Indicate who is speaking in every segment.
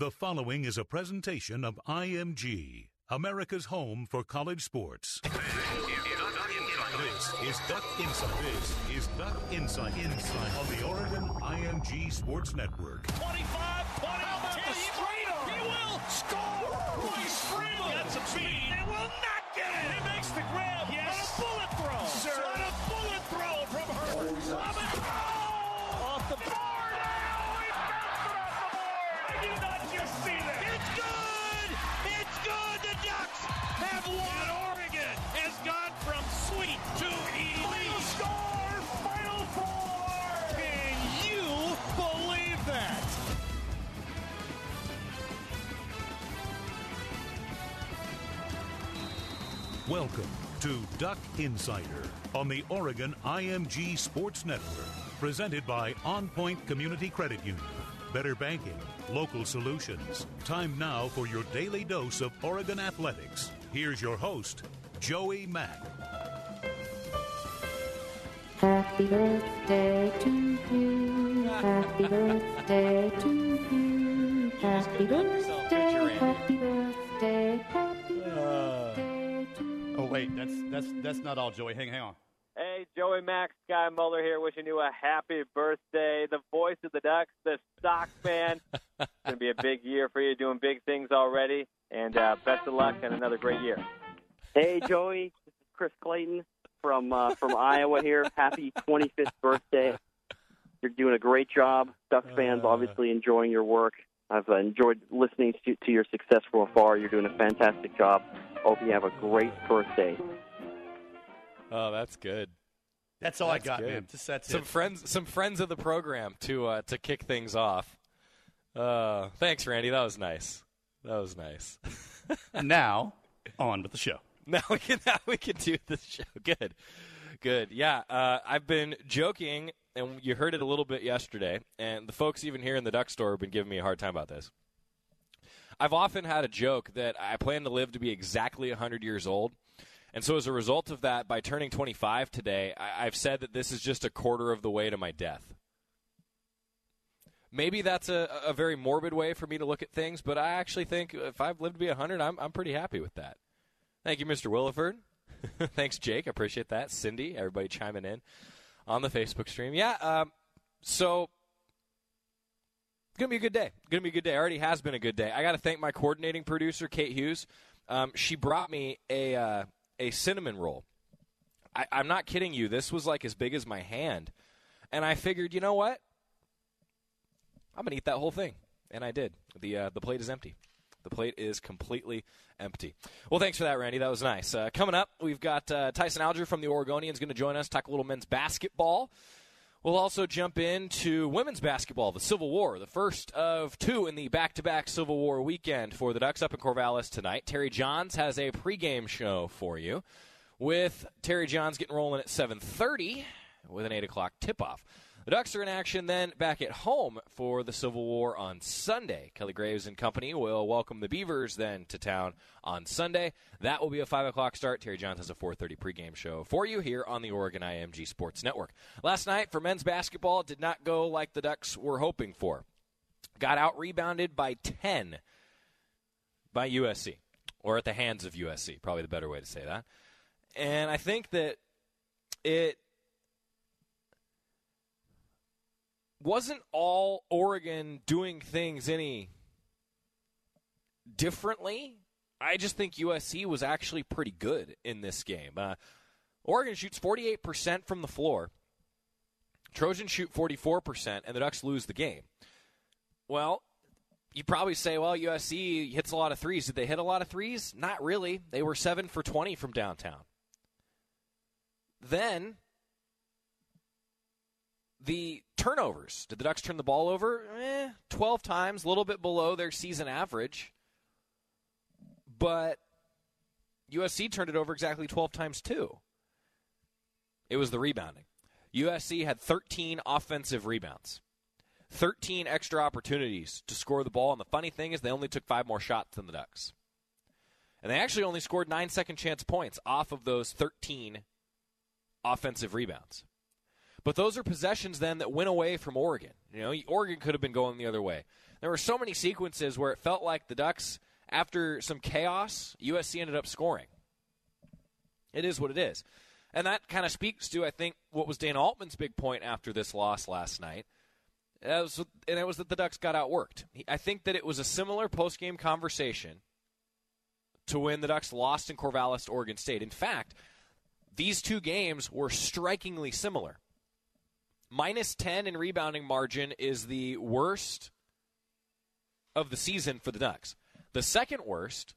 Speaker 1: The following is a presentation of IMG, America's home for college sports. This is Duck Insight. This is Duck Insight. Insight on the Oregon IMG Sports Network.
Speaker 2: 25, 20, How about the straight arm? He will score!
Speaker 1: Welcome to Duck Insider on the Oregon IMG Sports Network, presented by On Point Community Credit Union. Better banking, local solutions. Time now for your daily dose of Oregon athletics. Here's your host, Joey Mack.
Speaker 3: Happy birthday to you. Happy birthday to you. Happy birthday, happy birthday, happy birthday to you.
Speaker 4: Oh wait, that's that's that's not all, Joey. Hang hang on.
Speaker 5: Hey, Joey Mack, Sky Muller here, wishing you a happy birthday. The voice of the Ducks, the Sox fan. it's going to be a big year for you, doing big things already. And uh, best of luck and another great year.
Speaker 6: Hey, Joey. This is Chris Clayton from uh, from Iowa here. Happy 25th birthday. You're doing a great job. Ducks fans obviously enjoying your work. I've uh, enjoyed listening to, to your success from afar. You're doing a fantastic job. Hope you have a great birthday.
Speaker 7: Oh, that's good.
Speaker 4: That's all
Speaker 7: That's
Speaker 4: I got,
Speaker 7: good.
Speaker 4: man. Just that's
Speaker 7: some
Speaker 4: it.
Speaker 7: friends, some friends of the program to uh, to kick things off. Uh, thanks, Randy. That was nice. That was nice.
Speaker 4: And now on with the show.
Speaker 7: now we can now we can do the show. Good, good. Yeah, uh, I've been joking, and you heard it a little bit yesterday, and the folks even here in the duck store have been giving me a hard time about this. I've often had a joke that I plan to live to be exactly 100 years old. And so, as a result of that, by turning 25 today, I- I've said that this is just a quarter of the way to my death. Maybe that's a, a very morbid way for me to look at things, but I actually think if I've lived to be 100, I'm, I'm pretty happy with that. Thank you, Mr. Williford. Thanks, Jake. I appreciate that. Cindy, everybody chiming in on the Facebook stream. Yeah, um, so gonna be a good day. Gonna be a good day. Already has been a good day. I got to thank my coordinating producer, Kate Hughes. Um, she brought me a uh, a cinnamon roll. I, I'm not kidding you. This was like as big as my hand, and I figured, you know what? I'm gonna eat that whole thing, and I did. the uh, The plate is empty. The plate is completely empty. Well, thanks for that, Randy. That was nice. Uh, coming up, we've got uh, Tyson Alger from the Oregonians going to join us, talk a little men's basketball. We'll also jump into women's basketball, the Civil War, the first of two in the back-to-back Civil War weekend for the Ducks up in Corvallis tonight. Terry Johns has a pregame show for you, with Terry Johns getting rolling at 7:30 with an 8 o'clock tip-off. The Ducks are in action then back at home for the Civil War on Sunday. Kelly Graves and company will welcome the Beavers then to town on Sunday. That will be a 5 o'clock start. Terry Johns has a 4.30 pregame show for you here on the Oregon IMG Sports Network. Last night for men's basketball, it did not go like the Ducks were hoping for. Got out rebounded by 10 by USC, or at the hands of USC, probably the better way to say that. And I think that it wasn't all Oregon doing things any differently. I just think USC was actually pretty good in this game. Uh, Oregon shoots 48% from the floor. Trojans shoot 44%, and the Ducks lose the game. Well, you probably say, well, USC hits a lot of threes. Did they hit a lot of threes? Not really. They were 7 for 20 from downtown. Then the turnovers. Did the Ducks turn the ball over? Eh, 12 times, a little bit below their season average. But USC turned it over exactly 12 times, too. It was the rebounding. USC had 13 offensive rebounds, 13 extra opportunities to score the ball. And the funny thing is, they only took five more shots than the Ducks. And they actually only scored nine second chance points off of those 13 offensive rebounds. But those are possessions then that went away from Oregon. You know, Oregon could have been going the other way. There were so many sequences where it felt like the Ducks, after some chaos, USC ended up scoring. It is what it is. And that kind of speaks to, I think, what was Dana Altman's big point after this loss last night. That was, and it was that the Ducks got outworked. I think that it was a similar post-game conversation to when the Ducks lost in Corvallis to Oregon State. In fact, these two games were strikingly similar. Minus 10 in rebounding margin is the worst of the season for the Ducks. The second worst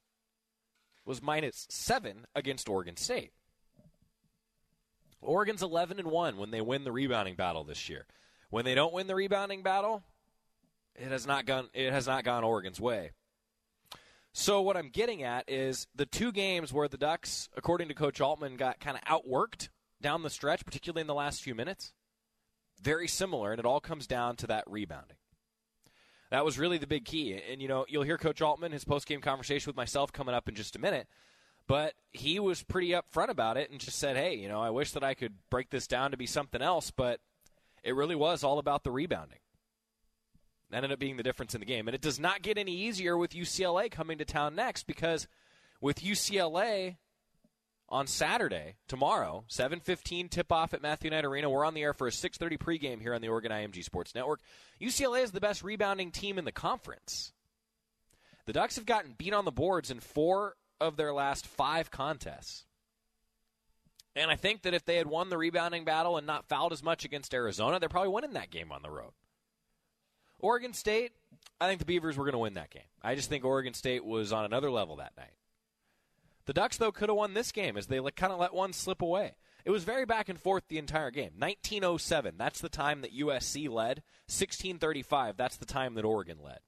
Speaker 7: was minus 7 against Oregon State. Oregon's 11 and 1 when they win the rebounding battle this year. When they don't win the rebounding battle, it has not gone it has not gone Oregon's way. So what I'm getting at is the two games where the Ducks, according to Coach Altman, got kind of outworked down the stretch, particularly in the last few minutes very similar, and it all comes down to that rebounding. That was really the big key. And, you know, you'll hear Coach Altman, his post-game conversation with myself coming up in just a minute. But he was pretty upfront about it and just said, hey, you know, I wish that I could break this down to be something else, but it really was all about the rebounding. That ended up being the difference in the game. And it does not get any easier with UCLA coming to town next because with UCLA, on Saturday, tomorrow, 7:15 tip-off at Matthew Knight Arena. We're on the air for a 6:30 pregame here on the Oregon IMG Sports Network. UCLA is the best rebounding team in the conference. The Ducks have gotten beat on the boards in 4 of their last 5 contests. And I think that if they had won the rebounding battle and not fouled as much against Arizona, they're probably winning that game on the road. Oregon State, I think the Beavers were going to win that game. I just think Oregon State was on another level that night. The Ducks, though, could have won this game as they kind of let one slip away. It was very back and forth the entire game. 1907, that's the time that USC led. 1635, that's the time that Oregon led.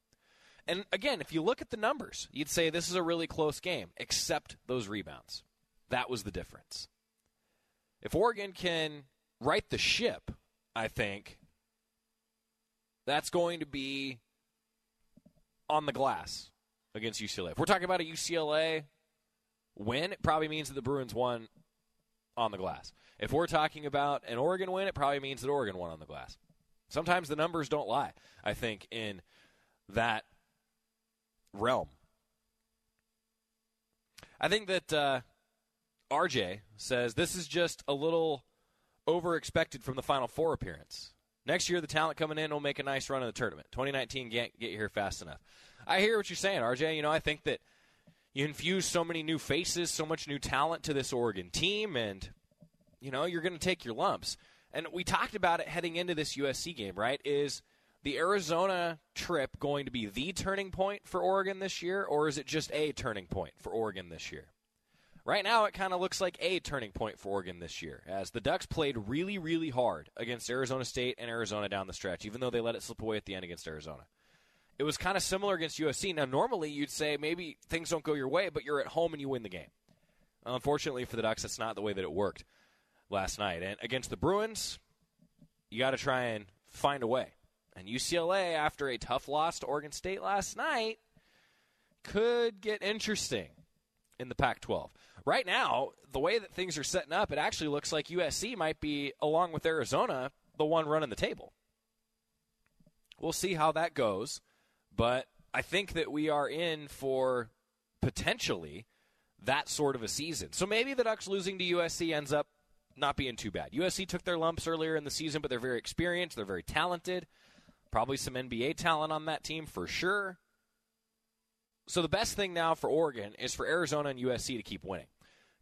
Speaker 7: And again, if you look at the numbers, you'd say this is a really close game, except those rebounds. That was the difference. If Oregon can right the ship, I think that's going to be on the glass against UCLA. If we're talking about a UCLA win, it probably means that the Bruins won on the glass. If we're talking about an Oregon win, it probably means that Oregon won on the glass. Sometimes the numbers don't lie, I think, in that realm. I think that uh, RJ says this is just a little over expected from the Final Four appearance. Next year, the talent coming in will make a nice run in the tournament. 2019 can't get here fast enough. I hear what you're saying, RJ. You know, I think that you infuse so many new faces, so much new talent to this Oregon team, and you know you're going to take your lumps. And we talked about it heading into this USC game, right? Is the Arizona trip going to be the turning point for Oregon this year, or is it just a turning point for Oregon this year? Right now, it kind of looks like a turning point for Oregon this year, as the Ducks played really, really hard against Arizona State and Arizona down the stretch, even though they let it slip away at the end against Arizona. It was kind of similar against USC. Now, normally you'd say maybe things don't go your way, but you're at home and you win the game. Unfortunately for the Ducks, that's not the way that it worked last night. And against the Bruins, you got to try and find a way. And UCLA, after a tough loss to Oregon State last night, could get interesting in the Pac 12. Right now, the way that things are setting up, it actually looks like USC might be, along with Arizona, the one running the table. We'll see how that goes, but I think that we are in for potentially that sort of a season. So maybe the Ducks losing to USC ends up not being too bad. USC took their lumps earlier in the season, but they're very experienced, they're very talented. Probably some NBA talent on that team for sure. So the best thing now for Oregon is for Arizona and USC to keep winning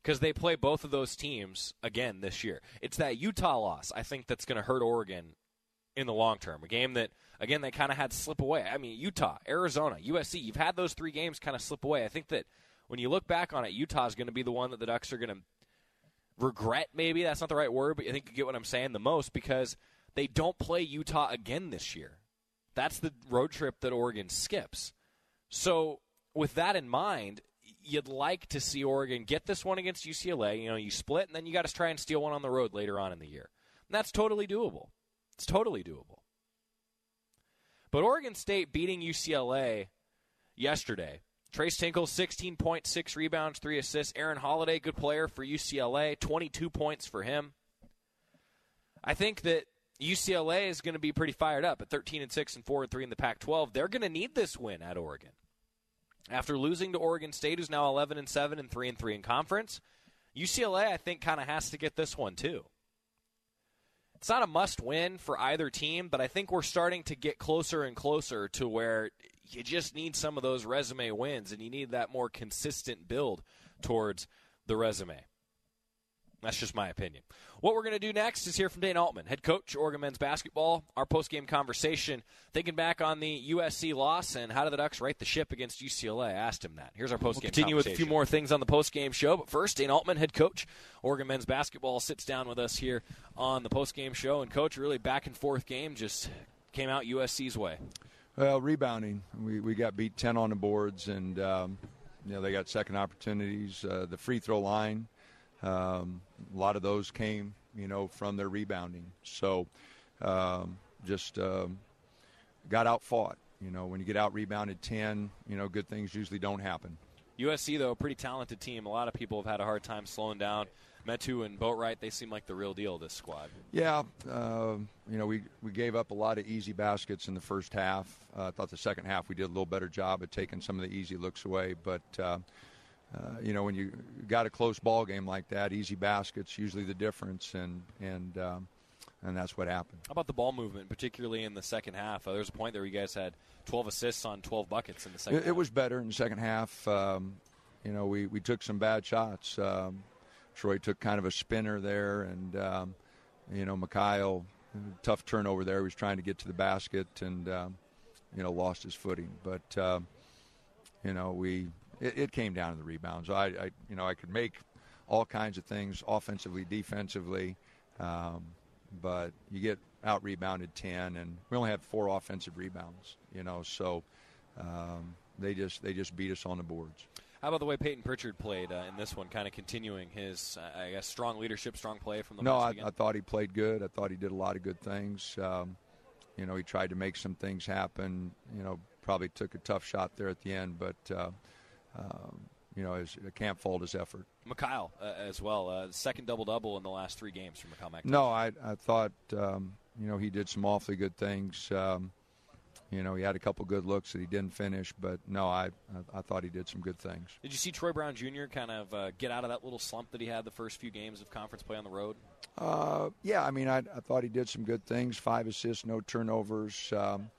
Speaker 7: because they play both of those teams again this year. It's that Utah loss I think that's going to hurt Oregon in the long term. A game that again they kind of had slip away. I mean Utah, Arizona, USC. You've had those three games kind of slip away. I think that when you look back on it, Utah is going to be the one that the Ducks are going to regret. Maybe that's not the right word, but I think you get what I'm saying the most because they don't play Utah again this year. That's the road trip that Oregon skips. So with that in mind, you'd like to see Oregon get this one against UCLA. You know, you split, and then you got to try and steal one on the road later on in the year. And that's totally doable. It's totally doable. But Oregon State beating UCLA yesterday. Tres Tinkle, 16.6 rebounds, 3 assists. Aaron Holiday, good player for UCLA, 22 points for him. I think that UCLA is going to be pretty fired up at 13 and 6 and 4 and 3 in the Pac 12. They're going to need this win at Oregon. After losing to Oregon State, who's now 11 and 7 and 3 and 3 in conference, UCLA, I think, kind of has to get this one too. It's not a must win for either team, but I think we're starting to get closer and closer to where you just need some of those resume wins and you need that more consistent build towards the resume. That's just my opinion. What we're going to do next is hear from Dana Altman, head coach, Oregon men's basketball. Our post-game conversation, thinking back on the USC loss and how did the Ducks right the ship against UCLA. I asked him that. Here's our post-game. We'll continue with a few more things on the post-game show, but first, Dana Altman, head coach, Oregon men's basketball, sits down with us here on the post-game show. And coach, really back and forth game just came out USC's way.
Speaker 8: Well, rebounding, we we got beat ten on the boards, and um, you know they got second opportunities. Uh, the free throw line. Um, a lot of those came, you know, from their rebounding. So um, just um, got out fought. You know, when you get out rebounded 10, you know, good things usually don't happen.
Speaker 7: USC, though, a pretty talented team. A lot of people have had a hard time slowing down. Metu and Boatwright, they seem like the real deal, this squad.
Speaker 8: Yeah, uh, you know, we, we gave up a lot of easy baskets in the first half. Uh, I thought the second half we did a little better job at taking some of the easy looks away. But, uh, uh, you know, when you got a close ball game like that, easy baskets usually the difference, and and um, and that's what happened.
Speaker 7: How about the ball movement, particularly in the second half? Uh, there was a point there where you guys had 12 assists on 12 buckets in the second.
Speaker 8: It, it was better in the second half. Um, you know, we, we took some bad shots. Um, Troy took kind of a spinner there, and um, you know, MiKyle, tough turnover there. He was trying to get to the basket and um, you know lost his footing. But uh, you know, we it, it, came down to the rebounds. I, I, you know I could make all kinds of things offensively, defensively, um, but you get out rebounded ten, and we only had four offensive rebounds. You know, so um, they just they just beat us on the boards.
Speaker 7: How about the way Payton Pritchard played uh, in this one, kind of continuing his, uh, I guess, strong leadership, strong play from the.
Speaker 8: No, I, I, thought he played good. I thought he did a lot of good things. Um, you know, he tried to make some things happen. You know, probably took a tough shot there at the end, but uh, um, you know, his, can't fault his effort.
Speaker 7: MiKyle uh, as well, uh, second double double in the last three games from MiKyle McIntosh.
Speaker 8: No, I I thought um, you know he did some awfully good things. Um, You know, he had a couple good looks that he didn't finish, but no, I I, I thought he did some good things.
Speaker 7: Did you see Troy Brown Jr. kind of uh, get out of that little slump that he had the first few games of conference play on the road?
Speaker 8: Uh, yeah, I mean, I, I thought he did some good things. Five assists, no turnovers. Um,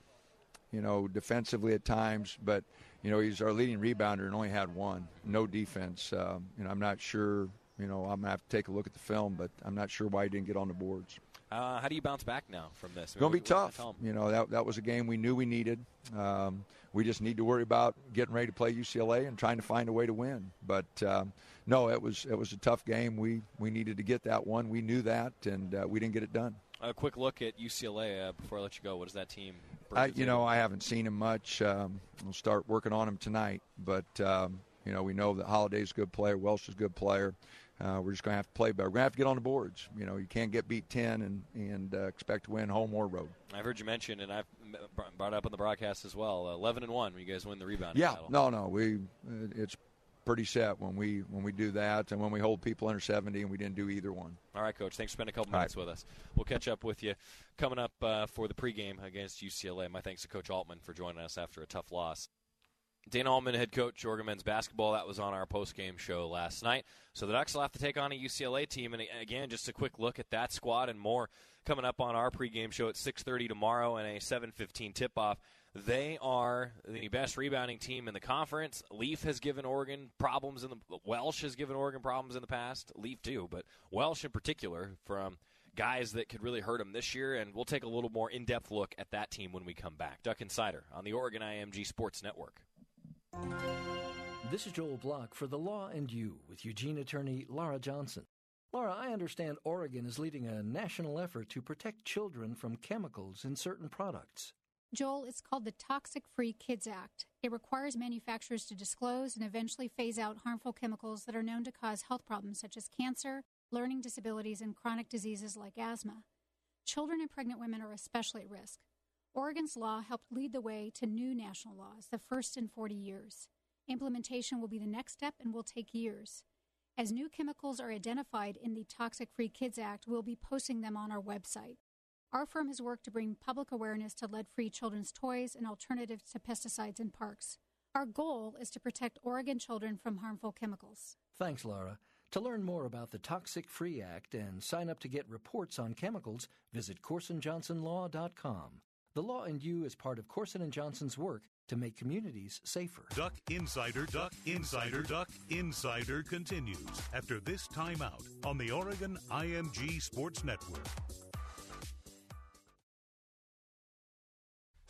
Speaker 8: you know, defensively at times, but you know he's our leading rebounder and only had one. No defense. Um, you know, I'm not sure. You know, I'm gonna have to take a look at the film, but I'm not sure why he didn't get on the boards.
Speaker 7: Uh, how do you bounce back now from this?
Speaker 8: It's going to be tough. You know, that that was a game we knew we needed. Um, we just need to worry about getting ready to play UCLA and trying to find a way to win. But um, no, it was it was a tough game. We we needed to get that one. We knew that, and uh, we didn't get it done.
Speaker 7: A quick look at UCLA uh, before I let you go. What does that team?
Speaker 8: I, you know, I haven't seen him much. Um, we'll start working on him tonight. But um, you know, we know that Holiday's a good player. Welsh is a good player. Uh, we're just going to have to play better. We're going to have to get on the boards. You know, you can't get beat ten and and uh, expect to win home or road.
Speaker 7: I've heard you mention, and I've brought up on the broadcast as well. Uh, Eleven and one when you guys win the rebounding
Speaker 8: Yeah, no, no, we uh, it's pretty set when we when we do that and when we hold people under seventy and we didn't do either one.
Speaker 7: All right, Coach. Thanks for spending a couple
Speaker 8: All
Speaker 7: minutes with us. We'll catch up with you coming up uh, for the pregame against UCLA. My thanks to Coach Altman for joining us after a tough loss. Dana Altman, head coach, Oregon men's basketball. That was on our postgame show last night. So the Ducks will have to take on a UCLA team. And again, just a quick look at that squad and more coming up on our pregame show at 6:30 tomorrow and a 7:15 tip-off. They are the best rebounding team in the conference. Leaf has given Oregon problems in the Welsh has given Oregon problems in the past. Leaf too, but Welsh in particular from guys that could really hurt them this year. And we'll take a little more in-depth look at that team when we come back. Duck Insider on the Oregon IMG Sports Network.
Speaker 9: This is Joel Block for The Law and You with Eugene attorney Laura Johnson. Laura, I understand Oregon is leading a national effort to protect children from chemicals in certain products.
Speaker 10: Joel, it's called the Toxic Free Kids Act. It requires manufacturers to disclose and eventually phase out harmful chemicals that are known to cause health problems such as cancer, learning disabilities, and chronic diseases like asthma. Children and pregnant women are especially at risk. Oregon's law helped lead the way to new national laws, the first in 40 years. Implementation will be the next step and will take years. As new chemicals are identified in the Toxic Free Kids Act, we'll be posting them on our website. Our firm has worked to bring public awareness to lead free children's toys and alternatives to pesticides in parks. Our goal is to protect Oregon children from harmful chemicals.
Speaker 9: Thanks, Laura. To learn more about the Toxic Free Act and sign up to get reports on chemicals, visit CorsonJohnsonLaw.com. The Law and You is part of Corson and Johnson's work to make communities safer.
Speaker 1: Duck Insider, Duck Insider, Duck Insider continues after this timeout on the Oregon IMG Sports Network.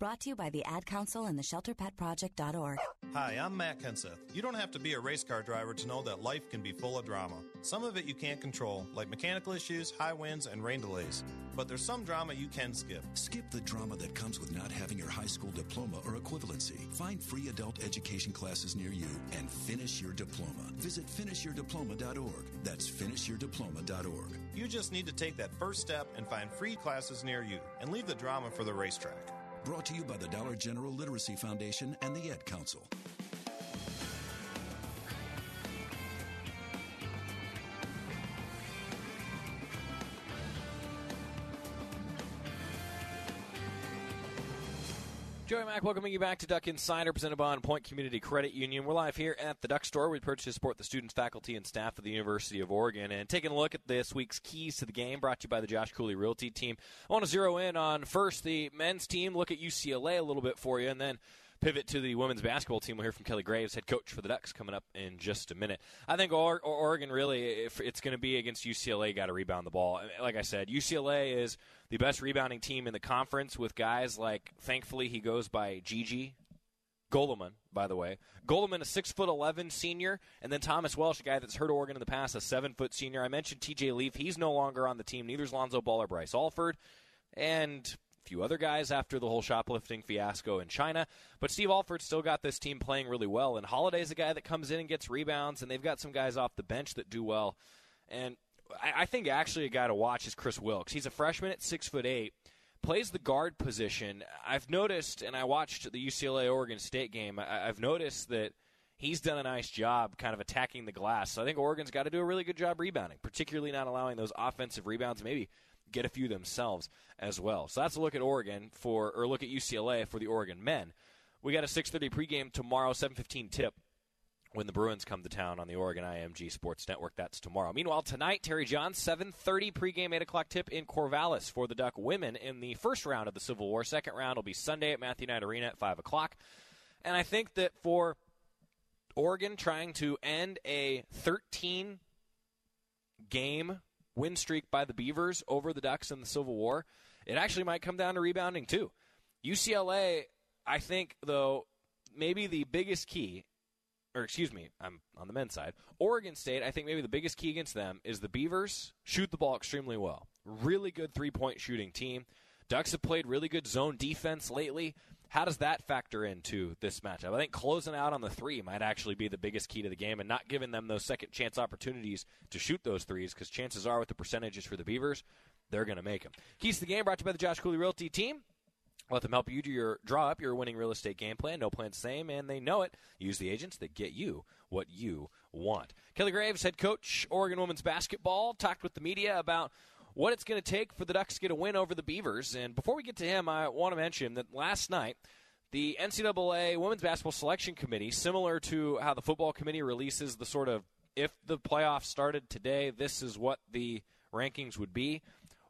Speaker 11: Brought to you by the Ad Council and the ShelterPetProject.org.
Speaker 12: Hi, I'm Matt Kenseth. You don't have to be a race car driver to know that life can be full of drama. Some of it you can't control, like mechanical issues, high winds, and rain delays. But there's some drama you can skip.
Speaker 13: Skip the drama that comes with not having your high school diploma or equivalency. Find free adult education classes near you and finish your diploma. Visit finishyourdiploma.org. That's finishyourdiploma.org.
Speaker 12: You just need to take that first step and find free classes near you and leave the drama for the racetrack.
Speaker 13: Brought to you by the Dollar General Literacy Foundation and the Ad Council.
Speaker 7: Joey Mack, welcoming you back to Duck Insider, presented by On Point Community Credit Union. We're live here at the Duck Store. We purchase to support the students, faculty, and staff of the University of Oregon. And taking a look at this week's keys to the game, brought to you by the Josh Cooley Realty team. I want to zero in on first the men's team, look at UCLA a little bit for you, and then pivot to the women's basketball team. We'll hear from Kelly Graves, head coach for the Ducks, coming up in just a minute. I think or- Oregon really, if it's going to be against UCLA, got to rebound the ball. Like I said, UCLA is the best rebounding team in the conference with guys like, thankfully, he goes by Gigi. Goloman, by the way. Goloman, a six foot eleven senior, and then Thomas Welsh, a guy that's hurt Oregon in the past, a seven foot senior. I mentioned T.J. Leaf; he's no longer on the team. Neither is Lonzo Ball or Bryce Alford. And few other guys after the whole shoplifting fiasco in China. But Steve Alford still got this team playing really well. And Holiday's a guy that comes in and gets rebounds, and they've got some guys off the bench that do well. And I, I think actually a guy to watch is Kris Wilkes. He's a freshman at six foot eight plays the guard position. I've noticed, and I watched the UCLA Oregon State game. I, I've noticed that he's done a nice job kind of attacking the glass. So I think Oregon's got to do a really good job rebounding, particularly not allowing those offensive rebounds. Maybe get a few themselves as well. So that's a look at Oregon for, or look at UCLA for the Oregon men. We got a 6:30 pregame tomorrow, 7:15 tip when the Bruins come to town on the Oregon IMG Sports Network. That's tomorrow. Meanwhile, tonight, Terry John, 7.30 pregame, 8 o'clock tip in Corvallis for the Duck women in the first round of the Civil War. Second round will be Sunday at Matthew Knight Arena at 5 o'clock. And I think that for Oregon trying to end a 13 game win streak by the Beavers over the Ducks in the Civil War, it actually might come down to rebounding, too. UCLA, I think, though, maybe the biggest key or excuse me, I'm on the men's side. Oregon State, I think maybe the biggest key against them is the Beavers shoot the ball extremely well. Really good three point shooting team. Ducks have played really good zone defense lately. How does that factor into this matchup? I think closing out on the three might actually be the biggest key to the game and not giving them those second chance opportunities to shoot those threes because chances are with the percentages for the Beavers, they're going to make them. Keys to the game brought to you by the Josh Cooley Realty team. Let them help you do your draw up your winning real estate game plan. No plan same, and they know it. Use the agents that get you what you want. Kelly Graves, head coach, Oregon women's basketball, talked with the media about what it's going to take for the Ducks to get a win over the Beavers. And before we get to him, I want to mention that last night, the NCAA Women's Basketball Selection Committee, similar to how the football committee releases the sort of if the playoffs started today, this is what the rankings would be.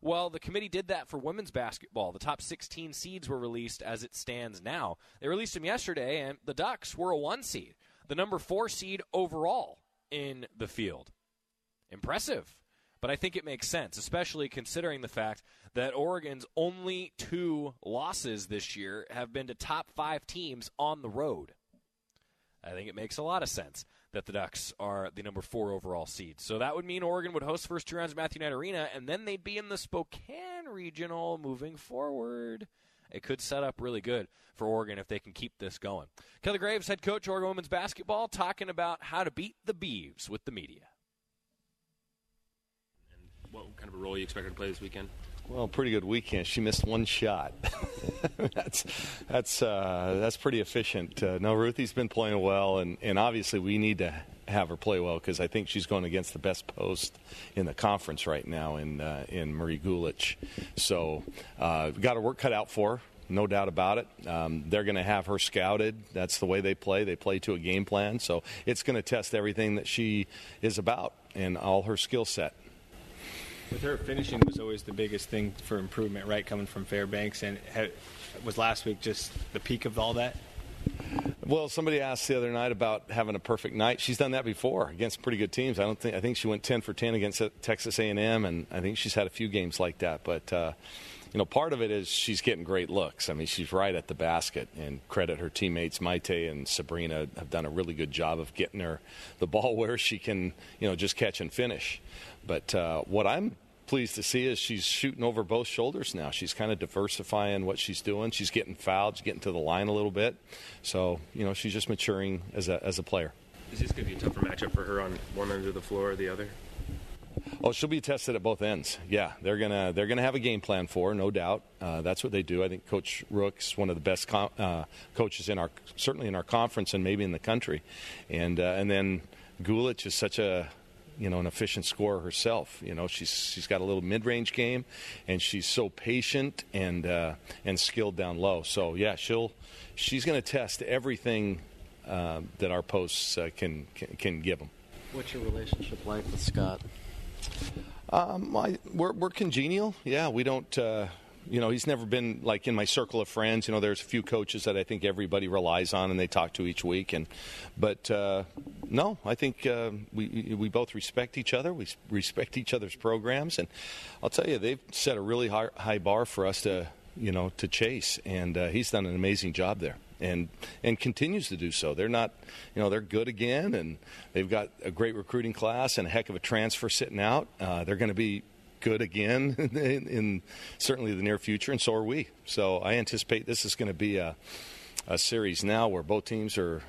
Speaker 7: Well, the committee did that for women's basketball. The top 16 seeds were released as it stands now. They released them yesterday, and the Ducks were a one seed, the number four seed overall in the field. Impressive. But I think it makes sense, especially considering the fact that Oregon's only two losses this year have been to top five teams on the road. I think it makes a lot of sense that the Ducks are the number four overall seed. So that would mean Oregon would host first two rounds of Matthew Knight Arena, and then they'd be in the Spokane Regional moving forward. It could set up really good for Oregon if they can keep this going. Kelly Graves, head coach Oregon women's basketball, talking about how to beat the Beavs with the media.
Speaker 14: What kind of a role you expect her to play this weekend?
Speaker 15: Well, pretty good weekend. She missed one shot. that's that's uh, that's pretty efficient. Uh, no, Ruthy's been playing well, and, and obviously we need to have her play well because I think she's going against the best post in the conference right now in uh, in Marie Gulich. So uh, got her work cut out for her. No doubt about it. Um, they're going to have her scouted. That's the way they play. They play to a game plan. So it's going to test everything that she is about and all her skill set.
Speaker 14: With her finishing was always the biggest thing for improvement, right? Coming from Fairbanks, and was last week just the peak of all that.
Speaker 15: Well, somebody asked the other night about having a perfect night. She's done that before against pretty good teams. I don't think I think she went 10 for 10 against Texas A&M, and I think she's had a few games like that. But uh, you know, part of it is she's getting great looks. I mean, she's right at the basket, and credit her teammates Maite and Sabrina have done a really good job of getting her the ball where she can, you know, just catch and finish. But uh, what I'm pleased to see is she's shooting over both shoulders now. She's kind of diversifying what she's doing. She's getting fouled, she's getting to the line a little bit. So, you know, she's just maturing as a, as a player.
Speaker 14: Is this going to be a tougher matchup for her on one end of the floor or the other?
Speaker 15: Oh, she'll be tested at both ends. Yeah, they're gonna they're gonna have a game plan for her, no doubt. Uh, that's what they do. I think Coach Rueck's one of the best com- uh, coaches in our certainly in our conference and maybe in the country, and uh, and then Gulich is such a you know an efficient scorer herself. You know she's she's got a little mid range game, and she's so patient and uh, and skilled down low. So yeah, she'll she's going to test everything uh, that our posts uh, can, can can give them.
Speaker 16: What's your relationship like with Scott?
Speaker 15: Um, I, we're, we're congenial. Yeah, we don't. Uh, you know, he's never been like in my circle of friends. You know, there's a few coaches that I think everybody relies on and they talk to each week. And but uh, no, I think uh, we we both respect each other. We respect each other's programs, and I'll tell you, they've set a really high, high bar for us to you know to chase. And uh, he's done an amazing job there and and continues to do so. They're not, you know, they're good again, and they've got a great recruiting class and a heck of a transfer sitting out. Uh, they're going to be good again in, in certainly the near future, and so are we. So I anticipate this is going to be a, a series now where both teams are,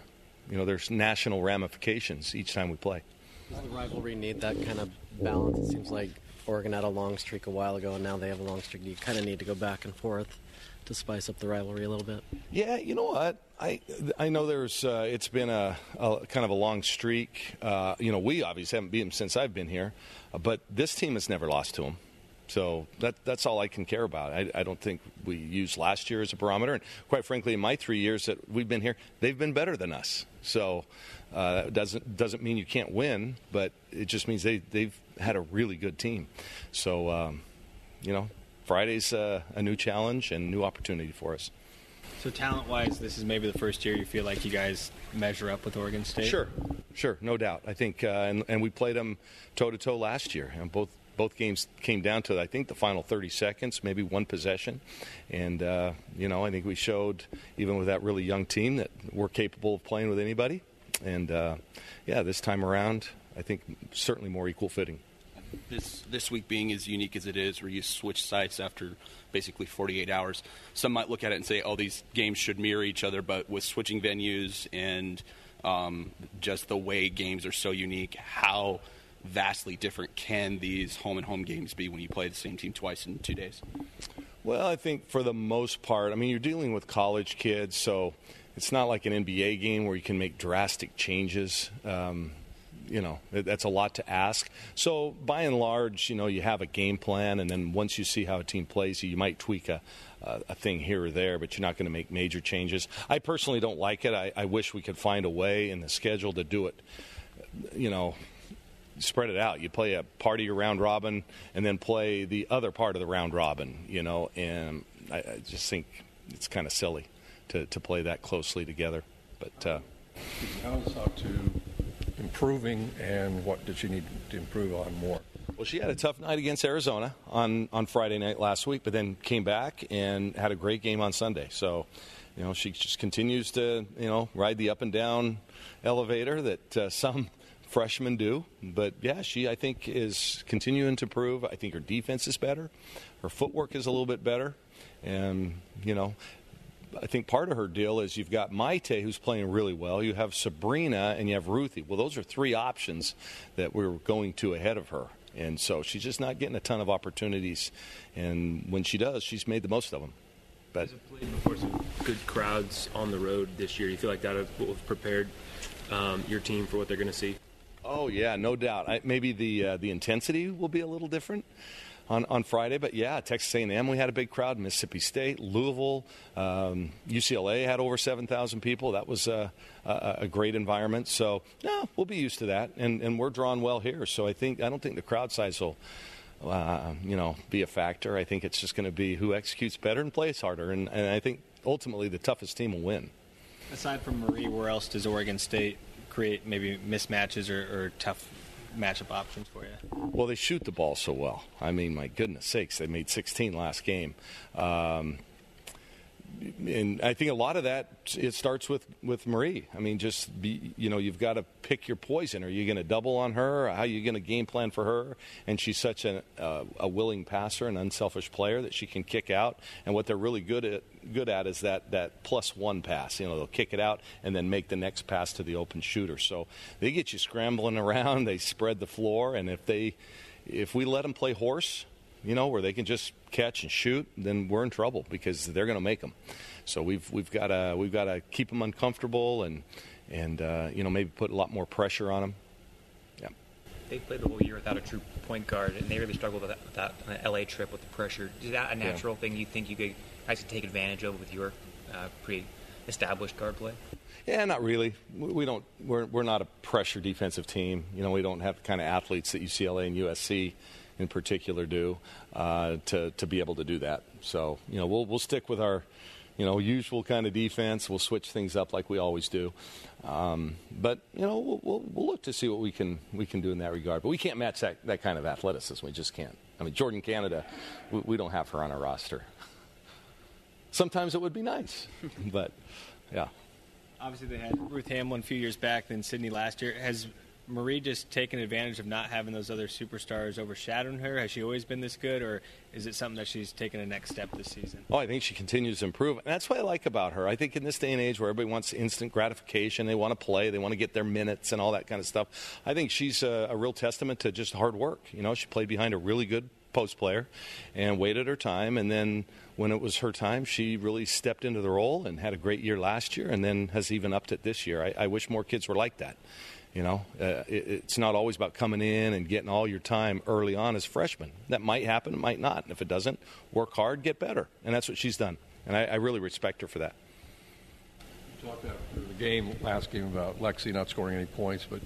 Speaker 15: you know, there's national ramifications each time we play.
Speaker 16: Does the rivalry need that kind of balance? It seems like Oregon had a long streak a while ago, and now they have a long streak. You kind of need to go back and forth to spice up the rivalry a little bit.
Speaker 15: Yeah, you know what? I I know there's uh, it's been a, a kind of a long streak. Uh, you know, we obviously haven't beat them since I've been here, but this team has never lost to them. So that that's all I can care about. I, I don't think we used last year as a barometer, and quite frankly, in my three years that we've been here, they've been better than us. So uh, that doesn't doesn't mean you can't win, but it just means they they've had a really good team. So um, you know, Friday's uh, a new challenge and new opportunity for us.
Speaker 14: So talent-wise, this is maybe the first year you feel like you guys measure up with Oregon State.
Speaker 15: Sure, sure, no doubt. I think, uh, and, and we played them toe to toe last year, and both both games came down to I think the final 30 seconds, maybe one possession, and uh, you know I think we showed even with that really young team that we're capable of playing with anybody, and uh, yeah, this time around I think certainly more equal fitting.
Speaker 17: This this week being as unique as it is, where you switch sites after basically 48 hours. Some might look at it and say, "Oh, these games should mirror each other," but with switching venues and um, just the way games are so unique, how vastly different can these home and home games be when you play the same team twice in two days?
Speaker 15: Well, I think for the most part, I mean, you're dealing with college kids, so it's not like an NBA game where you can make drastic changes. Um, you know, that's a lot to ask. So by and large, you know, you have a game plan, and then once you see how a team plays, you might tweak a, a, thing here or there, but you're not going to make major changes. I personally don't like it. I, I wish we could find a way in the schedule to do it. You know, spread it out. You play a part of your round robin, and then play the other part of the round robin. You know, and I, I just think it's kind of silly to to play that closely together. But uh,
Speaker 18: up to improving, and what did she need to improve on more?
Speaker 15: Well, she had a tough night against Arizona on, on Friday night last week, but then came back and had a great game on Sunday. So, you know, she just continues to, you know, ride the up and down elevator that uh, some freshmen do. But yeah, she, I think, is continuing to prove. I think her defense is better, her footwork is a little bit better. And, you know, I think part of her deal is you've got Maite, who's playing really well. You have Sabrina, and you have Ruthy. Well, those are three options that we're going to ahead of her. And so she's just not getting a ton of opportunities. And when she does, she's made the most of them. But
Speaker 19: played before some good crowds on the road this year. You feel like that will have prepared um, your team for what they're going to see?
Speaker 15: Oh yeah, no doubt. I, maybe the uh, the intensity will be a little different on, on Friday, but yeah, Texas A&M we had a big crowd. Mississippi State, Louisville, um, UCLA had over seven thousand people. That was a, a, a great environment. So no, we'll be used to that, and and we're drawn well here. So I think I don't think the crowd size will. Uh, you know, be a factor. I think it's just going to be who executes better and plays harder, and, and I think ultimately the toughest team will win.
Speaker 14: Aside from Marie, where else does Oregon State create maybe mismatches or, or tough matchup options for you?
Speaker 15: Well, they shoot the ball so well. I mean, my goodness sakes, they made 16 last game. Um, and I think a lot of that it starts with with Marie. I mean, just be you know you've got to pick your poison. Are you going to double on her? How are you going to game plan for her? And she's such a uh, a willing passer, an unselfish player that she can kick out. And what they're really good at good at is that that plus one pass. You know, they'll kick it out and then make the next pass to the open shooter. So they get you scrambling around. They spread the floor, and if they if we let them play horse, you know, where they can just catch and shoot, then we're in trouble because they're going to make them. So we've we've got to we've got to keep them uncomfortable and and uh, you know maybe put a lot more pressure on them. Yeah.
Speaker 20: They played the whole year without a true point guard, and they really struggled with that, that LA trip with the pressure. Is that a
Speaker 15: Yeah.
Speaker 20: natural thing you think you could could take advantage of with your uh, pretty established guard play?
Speaker 15: Yeah, not really. We we don't. We're we're not a pressure defensive team. You know, we don't have the kind of athletes that UCLA and USC in particular do uh, to to be able to do that. So you know, we'll we'll stick with our you know usual kind of defense. We'll switch things up like we always do. Um, but you know, we'll, we'll we'll look to see what we can we can do in that regard. But we can't match that that kind of athleticism. We just can't. I mean, Jordan Canada, we, we don't have her on our roster. Sometimes it would be nice, but yeah.
Speaker 14: Obviously, they had Ruth Hamblin a few years back, then Sydney last year. Has Marie just taking advantage of not having those other superstars overshadowing her? Has she always been this good, or is it something that she's taken a next step this season?
Speaker 15: Oh, I think she continues to improve. And that's what I like about her. I think in this day and age where everybody wants instant gratification, they want to play, they want to get their minutes and all that kind of stuff, I think she's a, a real testament to just hard work. You know, she played behind a really good post player and waited her time. And then when it was her time, she really stepped into the role and had a great year last year and then has even upped it this year. I, I wish more kids were like that. You know, uh, it, it's not always about coming in and getting all your time early on as freshmen. That might happen, it might not. And if it doesn't, work hard, get better. And that's what she's done. And I, I really respect her for that.
Speaker 18: You talked after the game, last game, about Lexi not scoring any points, but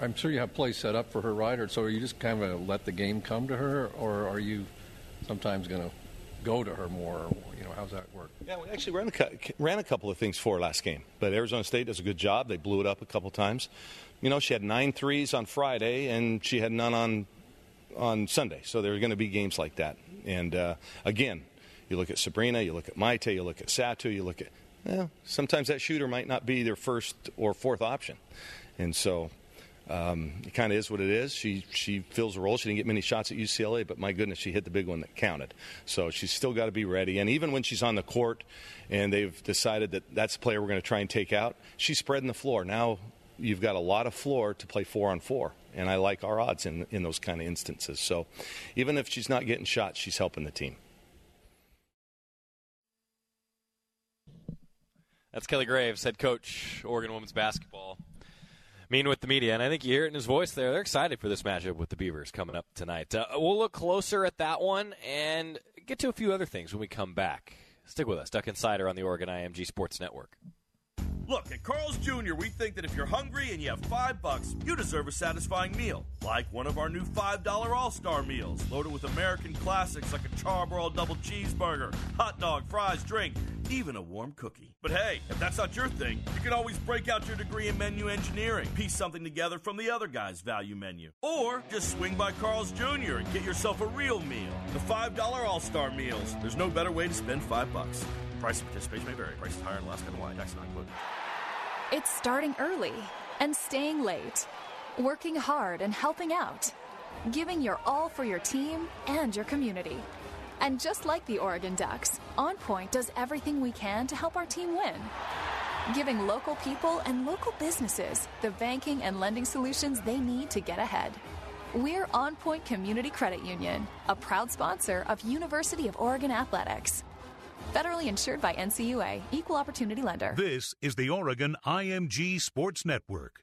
Speaker 18: I'm sure you have plays set up for her, right? Or so are you just kind of let the game come to her, or are you sometimes going to go to her more? Or, you know, how's that work?
Speaker 15: Yeah, we actually ran a, ran a couple of things for her last game, but Arizona State does a good job. They blew it up a couple times. You know, she had nine threes on Friday, and she had none on on Sunday. So there are going to be games like that. And uh, again, you look at Sabrina, you look at Maite, you look at Satou, you look at well, sometimes that shooter might not be their first or fourth option, and so um, it kind of is what it is. She she fills a role. She didn't get many shots at UCLA, but my goodness, she hit the big one that counted. So she's still got to be ready. And even when she's on the court, and they've decided that that's the player we're going to try and take out, she's spreading the floor. Now you've got a lot of floor to play four on four, and I like our odds in in those kind of instances. So even if she's not getting shots, she's helping the team.
Speaker 7: That's Kelly Graves, head coach, Oregon women's basketball. Meeting with the media, and I think you hear it in his voice there. They're excited for this matchup with the Beavers coming up tonight. Uh, we'll look closer at that one and get to a few other things when we come back. Stick with us, Duck Insider on the Oregon IMG Sports Network.
Speaker 21: Look, at Carl's Jr., we think that if you're hungry and you have five bucks, you deserve a satisfying meal. Like one of our new $5 All Star meals, loaded with American classics like a charbroiled double cheeseburger, hot dog, fries, drink, even a warm cookie. But hey, if that's not your thing, you can always break out your degree in menu engineering, piece something together from the other guy's value menu. Or just swing by Carl's Jr. and get yourself a real meal. The $5 All Star meals. There's no better way to spend five bucks. Price of participation may vary. Prices higher in Alaska and Hawaii. Tax not included.
Speaker 22: It's starting early and staying late, working hard and helping out, giving your all for your team and your community. And just like the Oregon Ducks, On Point does everything we can to help our team win. Giving local people and local businesses the banking and lending solutions they need to get ahead. We're On Point Community Credit Union, a proud sponsor of University of Oregon Athletics. Federally insured by NCUA, Equal Opportunity Lender.
Speaker 1: This is the Oregon IMG Sports Network.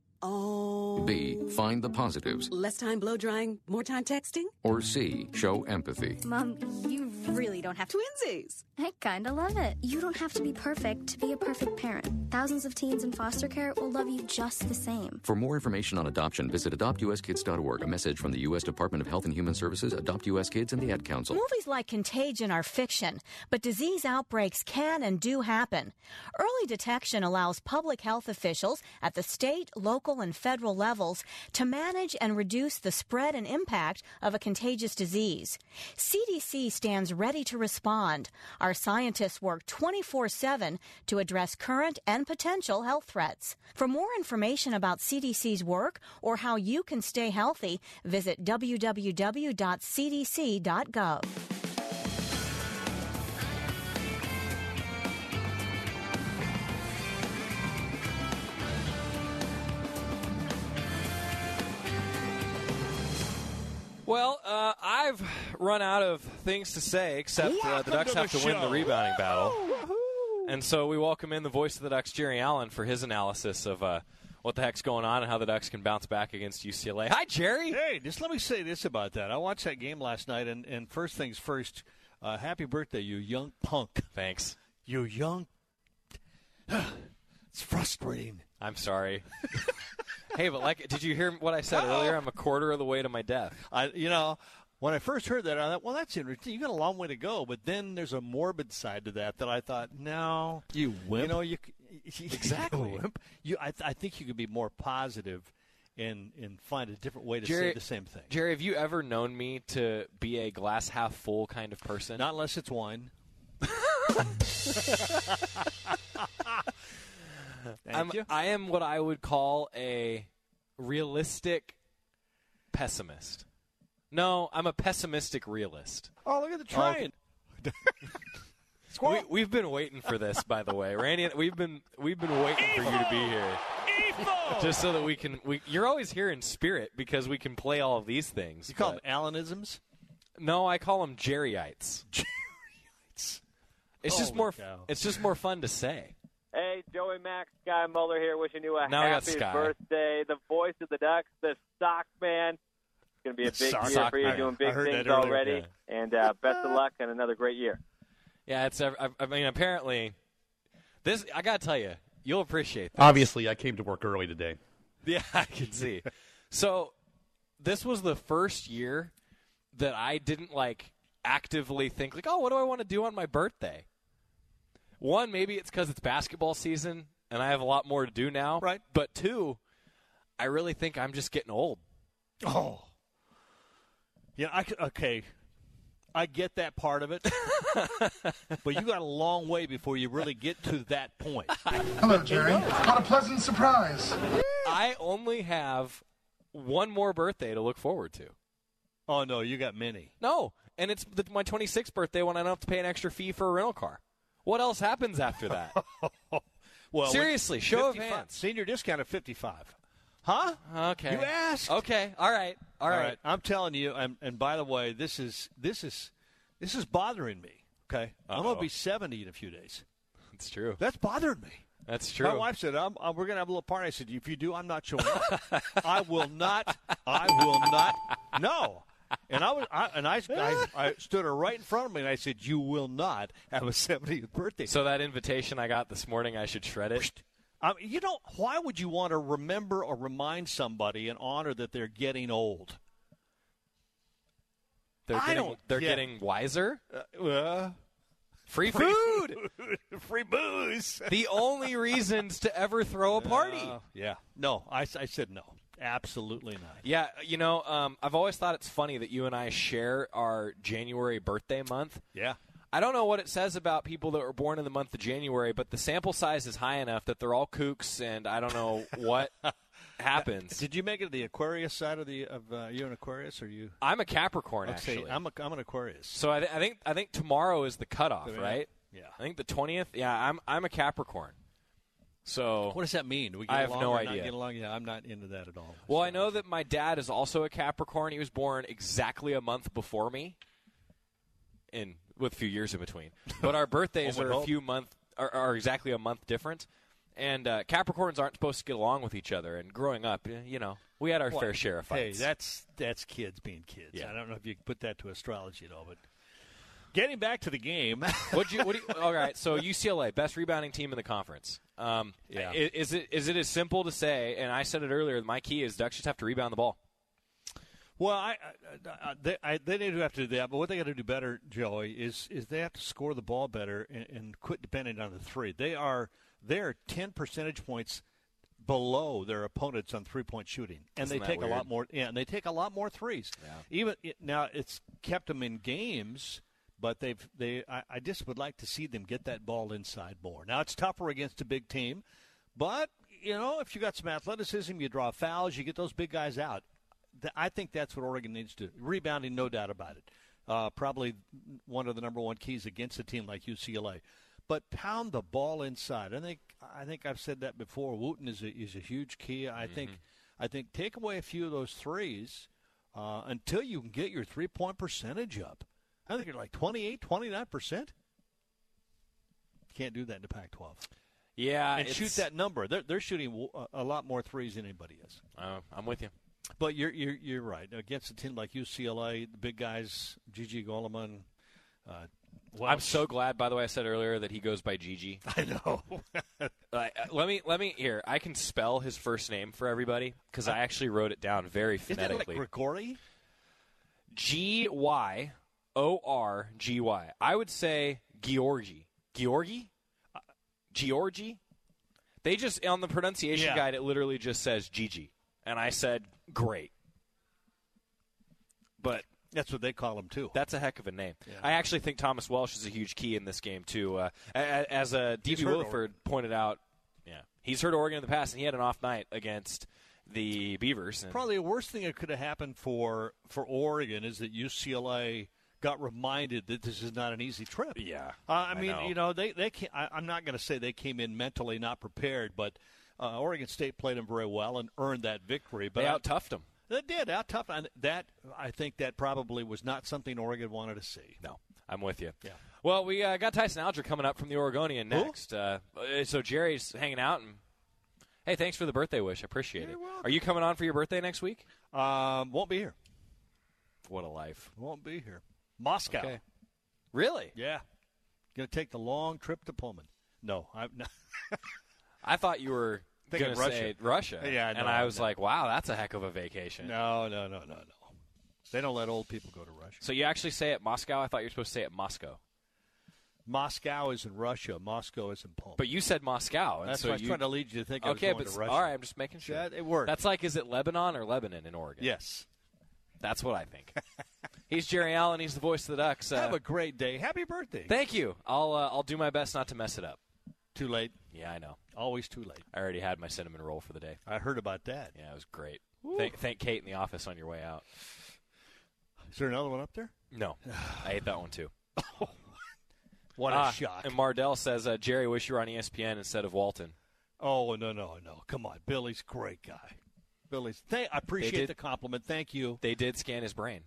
Speaker 23: Oh.
Speaker 24: B. Find the positives?
Speaker 23: Less time blow drying, more time texting?
Speaker 24: Or C. Show empathy?
Speaker 25: Mom, you really don't have to.
Speaker 23: Twinsies!
Speaker 25: I kinda love it. You don't have to be perfect to be a perfect parent. Thousands of teens in foster care will love you just the same.
Speaker 24: For more information on adoption, visit adoptuskids.org. A message from the U.S. Department of Health and Human Services, Adopt U.S. Kids, and the Ad Council.
Speaker 26: Movies like Contagion are fiction, but disease outbreaks can and do happen. Early detection allows public health officials at the state, local, and federal levels to manage and reduce the spread and impact of a contagious disease. CDC stands ready to respond. Our scientists work 24 7 to address current and potential health threats. For more information about CDC's work or how you can stay healthy, visit www.cdc.gov.
Speaker 7: Well, uh, I've run out of things to say, except uh, the Ducks
Speaker 27: to
Speaker 7: have
Speaker 27: the
Speaker 7: to win the rebounding battle. And so we welcome in the voice of the Ducks, Jerry Allen, for his analysis of uh, what the heck's going on and how the Ducks can bounce back against UCLA. Hi, Jerry.
Speaker 27: Hey, just let me say this about that. I watched that game last night, and, and first things first, uh, happy birthday, you young punk.
Speaker 7: Thanks.
Speaker 27: You young. it's frustrating.
Speaker 7: I'm sorry. hey, but like, did you hear what I said earlier? I'm a quarter of the way to my death.
Speaker 27: I, you know, when I first heard that, I thought, well, that's interesting. You got a long way to go. But then there's a morbid side to that that I thought, no, you wimp. You know, you exactly. You, I, I think you could be more positive and and find a different way to
Speaker 7: Jerry,
Speaker 27: say the same thing.
Speaker 7: Jerry, have you ever known me to be a glass half full kind of person?
Speaker 27: Not unless it's wine.
Speaker 7: I'm,
Speaker 27: you.
Speaker 7: I am what I would call a realistic pessimist. No, I'm a pessimistic realist.
Speaker 27: Oh, look at the train.
Speaker 7: We, we've been waiting for this, by the way, Randy. We've been we've been waiting for you to be here, just so that we can. We, you're always here in spirit because we can play all of these things.
Speaker 27: You call them Alanisms?
Speaker 7: No, I call them Jerryites.
Speaker 27: Jerryites.
Speaker 7: It's just more.
Speaker 27: cow.
Speaker 7: It's just more fun to say.
Speaker 28: Hey, Joey Mack, Sky Muller here, wishing you a
Speaker 7: Now we got
Speaker 28: happy
Speaker 7: Sky.
Speaker 28: birthday. The voice of the Ducks, the sock man. It's going to be a big
Speaker 7: sock
Speaker 28: year for you,
Speaker 7: man.
Speaker 28: doing big things
Speaker 7: that earlier,
Speaker 28: already. And uh, best of luck and another great year.
Speaker 7: Yeah, it's. I, I mean, apparently, this. I gotta tell you, you'll appreciate. This.
Speaker 9: Obviously, I came to work early today.
Speaker 7: Yeah, I can see. so, this was the first year that I didn't like actively think like, oh, what do I want to do on my birthday? One, maybe it's because it's basketball season and I have a lot more to do now. Right. But two, I really think I'm just getting old.
Speaker 27: Oh. Yeah, I c- okay. I get that part of it, but you got a long way before you really get to that point.
Speaker 29: Hello, Jerry. What a pleasant surprise.
Speaker 7: I only have one more birthday to look forward to.
Speaker 27: Oh no, you got many.
Speaker 7: No, and it's the, my 26th birthday when I don't have to pay an extra fee for a rental car. What else happens after that?
Speaker 27: Well,
Speaker 7: seriously, show of hands.
Speaker 27: Senior discount of fifty-five. Huh?
Speaker 7: Okay.
Speaker 27: You asked.
Speaker 7: Okay. All right. All right.
Speaker 27: I'm telling you. And, and by the way, this is this is this is bothering me. Okay, I'm gonna be seventy in a few days.
Speaker 7: It's true.
Speaker 27: That's bothering me.
Speaker 7: That's true.
Speaker 27: My wife said, I'm, I'm- "We're gonna have a little party." I said, "If you do, I'm not showing up. I will not. I will not. No." And I was, I, and I, I, I stood her right in front of me, and I said, "You will not have a 70th birthday."
Speaker 7: So that invitation I got this morning, I should shred it.
Speaker 27: I mean, you know, why would you want to remember or remind somebody and honor that they're getting old?
Speaker 7: They're
Speaker 27: I
Speaker 7: getting,
Speaker 27: don't
Speaker 7: They're
Speaker 27: get-
Speaker 7: getting wiser.
Speaker 27: Uh,
Speaker 7: Free
Speaker 27: free
Speaker 7: food.
Speaker 27: free booze.
Speaker 7: the only reasons to ever throw a party.
Speaker 27: Uh, yeah. No, I, I said no. Absolutely not.
Speaker 7: Yeah, you know, um, I've always thought it's funny that you and I share our January birthday month.
Speaker 27: Yeah.
Speaker 7: I don't know what it says about people that were born in the month of January, but the sample size is high enough that they're all kooks, and I don't know what happens.
Speaker 27: Did you make it the Aquarius side of the of uh, you an Aquarius or you?
Speaker 7: I'm a Capricorn,
Speaker 27: Let's
Speaker 7: actually.
Speaker 27: I'm a, I'm an Aquarius.
Speaker 7: So I, th- I think I think tomorrow is the cutoff,
Speaker 27: Yeah.
Speaker 7: right?
Speaker 27: Yeah.
Speaker 7: I think the twentieth. Yeah, I'm I'm a Capricorn. So
Speaker 27: What does that mean? Do we get
Speaker 7: I have
Speaker 27: along
Speaker 7: no idea.
Speaker 27: get along? Yeah, I'm not into that at all.
Speaker 7: Well, I know that my dad is also a Capricorn. He was born exactly a month before me, and with a few years in between. But our birthdays are
Speaker 27: would
Speaker 7: a
Speaker 27: hope.
Speaker 7: few month are, are exactly a month different. And uh, Capricorns aren't supposed to get along with each other. And growing up, you know, we had our
Speaker 27: Well,
Speaker 7: fair share of fights.
Speaker 27: Hey, that's that's kids being kids.
Speaker 7: Yeah.
Speaker 27: I don't know if you can put that to astrology at all, but getting back to the game.
Speaker 7: What'd you? What you? All right. So UCLA, best rebounding team in the conference. Um,
Speaker 27: Yeah.
Speaker 7: i- Is it is it as simple to say? And I said it earlier. My key is Ducks just have to rebound the ball.
Speaker 27: Well, I, I, I, they, I, they do have to do that, but what they got to do better, Joey, is is they have to score the ball better and, and quit depending on the three. They are they are ten percentage points below their opponents on three point shooting, and
Speaker 7: Isn't
Speaker 27: they
Speaker 7: that
Speaker 27: take a lot more. Yeah, and they take a lot more threes.
Speaker 7: Yeah.
Speaker 27: Even now, it's kept them in games, but they've they. I, I just would like to see them get that ball inside more. Now it's tougher against a big team, but you know if you got some athleticism, you draw fouls, you get those big guys out. I think that's what Oregon needs to do. Rebounding, no doubt about it. Uh, probably one of the number one keys against a team like UCLA. But pound the ball inside. I think I think I've said that before. Wooten is a, is a huge key. I think I think take away a few of those threes uh, until you can get your three point percentage up. I think you're like 28, 29 percent. Can't do that in the Pac-12.
Speaker 7: Yeah,
Speaker 27: and shoot that number. They're they're shooting a lot more threes than anybody is.
Speaker 7: Uh, I'm with you.
Speaker 27: But you're you're you're right. Against a team like UCLA, the big guys, Gigi Goloman. Uh,
Speaker 7: I'm so glad, by the way, I said earlier that he goes by Gigi.
Speaker 27: I know.
Speaker 7: Uh, let me let me here. I can spell his first name for everybody because I actually wrote it down very phonetically.
Speaker 27: Isn't that like. Grigori?
Speaker 7: G Y O R G Y. I would say Georgi. Georgi? Georgi? They just on the pronunciation
Speaker 27: Yeah.
Speaker 7: guide it literally just says Gigi. And I said, great. But
Speaker 27: that's what they call him too.
Speaker 7: That's a heck of a name. I actually think Thomas Welsh is a huge key in this game too. Uh, as uh, DB Williford pointed out, yeah, he's hurt Oregon in the past, and he had an off night against the Beavers.
Speaker 27: Probably the worst thing that could have happened for for Oregon is that UCLA got reminded that this is not an easy trip.
Speaker 7: Yeah,
Speaker 27: uh, I
Speaker 7: I
Speaker 27: mean,
Speaker 7: know.
Speaker 27: you know, they they can I, I'm not going to say they came in mentally not prepared, but uh, Oregon State played them very well and earned that victory. But
Speaker 7: they out toughed them.
Speaker 27: They did out tough, and that I think that probably was not something Oregon wanted to see.
Speaker 7: No, I'm with you.
Speaker 27: Yeah.
Speaker 7: Well, we uh, got Tyson Alger coming up from the Oregonian next. Uh, uh, so Jerry's hanging out, and hey, thanks for the birthday wish. I appreciate it. Are you coming on for your birthday next week?
Speaker 27: Um, won't be here.
Speaker 7: What a life.
Speaker 27: Won't be here. Moscow.
Speaker 7: Okay. Really?
Speaker 27: Yeah. Going to take the long trip to Pullman. No, I'm not.
Speaker 7: I thought you were
Speaker 27: Thinking
Speaker 7: going to
Speaker 27: Russia.
Speaker 7: say Russia.
Speaker 27: Yeah,
Speaker 7: and I was
Speaker 27: no.
Speaker 7: like, wow, that's a heck of a vacation.
Speaker 27: No, no, no, no, no. They don't let old people go to Russia.
Speaker 7: So you actually say it Moscow? I thought you were supposed to say it Moscow.
Speaker 27: Moscow is in Russia. Moscow is in Pullman.
Speaker 7: But you said Moscow. And
Speaker 27: That's
Speaker 7: so
Speaker 27: why I was
Speaker 7: you-
Speaker 27: trying to lead you to think
Speaker 7: Okay, but all right, I'm just making sure.
Speaker 27: Yeah, it worked.
Speaker 7: That's like, is it Lebanon or Lebanon in Oregon?
Speaker 27: Yes.
Speaker 7: That's what I think. he's Jerry Allen. He's the voice of the Ducks. Uh,
Speaker 27: Have a great day. Happy birthday.
Speaker 7: Thank you. I'll uh, I'll do my best not to mess it up.
Speaker 27: Too late.
Speaker 7: Yeah, I know.
Speaker 27: Always too late.
Speaker 7: I already had my cinnamon roll for the day.
Speaker 27: I heard about that.
Speaker 7: Yeah, it was great. Thank, thank Kate in the office on your way out.
Speaker 27: Is there another one up there?
Speaker 7: No, I ate that one too.
Speaker 27: What a
Speaker 7: Ah,
Speaker 27: shock.
Speaker 7: And Mardell says, uh, Jerry, wish you were on ESPN instead of Walton.
Speaker 27: Oh no no no! Come on, Billy's a great guy. Billy's. Th- I appreciate
Speaker 7: did-
Speaker 27: the compliment. Thank you.
Speaker 7: They did scan his brain.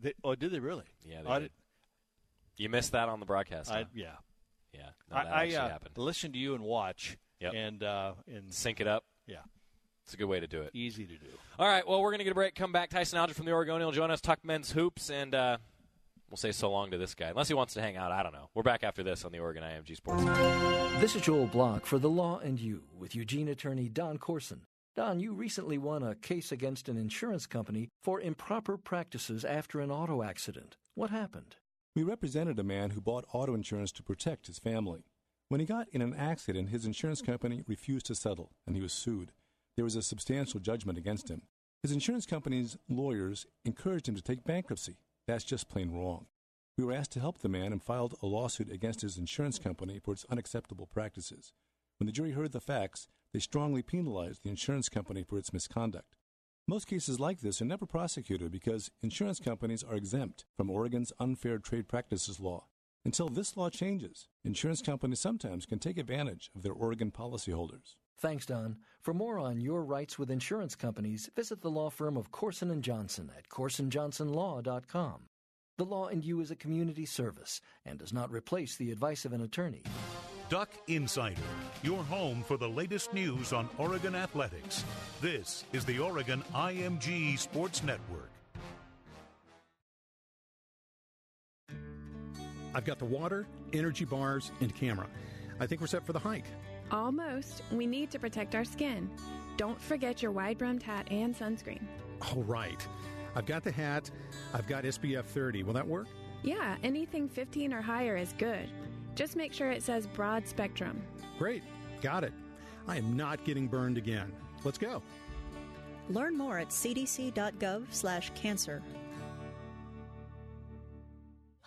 Speaker 27: They, oh, did they really?
Speaker 7: Yeah, they
Speaker 27: I
Speaker 7: did. You missed that on the broadcast.
Speaker 27: I,
Speaker 7: huh?
Speaker 27: yeah.
Speaker 7: Yeah, no,
Speaker 27: I,
Speaker 7: that
Speaker 27: I
Speaker 7: actually
Speaker 27: uh,
Speaker 7: happened.
Speaker 27: listen to you and watch.
Speaker 7: Yep.
Speaker 27: And uh, and
Speaker 7: Sync it up.
Speaker 27: Yeah.
Speaker 7: It's a good way to do it.
Speaker 27: Easy to do.
Speaker 7: All right, well, we're going to get a break. Come back. Tyson Alger from the Oregonian will join us, talk men's hoops, and uh, we'll say so long to this guy. Unless he wants to hang out. I don't know. We're back after this on the Oregon IMG Sports.
Speaker 9: This is Joel Block for The Law and You with Eugene attorney Don Corson. Don, you recently won a case against an insurance company for improper practices after an auto accident. What happened?
Speaker 30: We represented a man who bought auto insurance to protect his family. When he got in an accident, his insurance company refused to settle, and he was sued. There was a substantial judgment against him. His insurance company's lawyers encouraged him to take bankruptcy. That's just plain wrong. We were asked to help the man and filed a lawsuit against his insurance company for its unacceptable practices. When the jury heard the facts, they strongly penalized the insurance company for its misconduct. Most cases like this are never prosecuted because insurance companies are exempt from Oregon's unfair trade practices law. Until this law changes, insurance companies sometimes can take advantage of their Oregon policyholders.
Speaker 9: Thanks, Don. For more on your rights with insurance companies, visit the law firm of Corson and Johnson at corsonjohnsonlaw.com. The Law and You is a community service and does not replace the advice of an attorney.
Speaker 1: Duck Insider, your home for the latest news on Oregon athletics. This is the Oregon IMG Sports Network.
Speaker 31: I've got the water, energy bars, and camera. I think we're set for the hike.
Speaker 32: Almost. We need to protect our skin. Don't forget your wide brimmed hat and sunscreen.
Speaker 31: All right. I've got the hat. I've got SPF 30. Will that work?
Speaker 32: Yeah, anything 15 or higher is good. Just make sure it says broad spectrum.
Speaker 31: Great. Got it. I am not getting burned again. Let's go.
Speaker 33: Learn more at cdc.gov/cancer.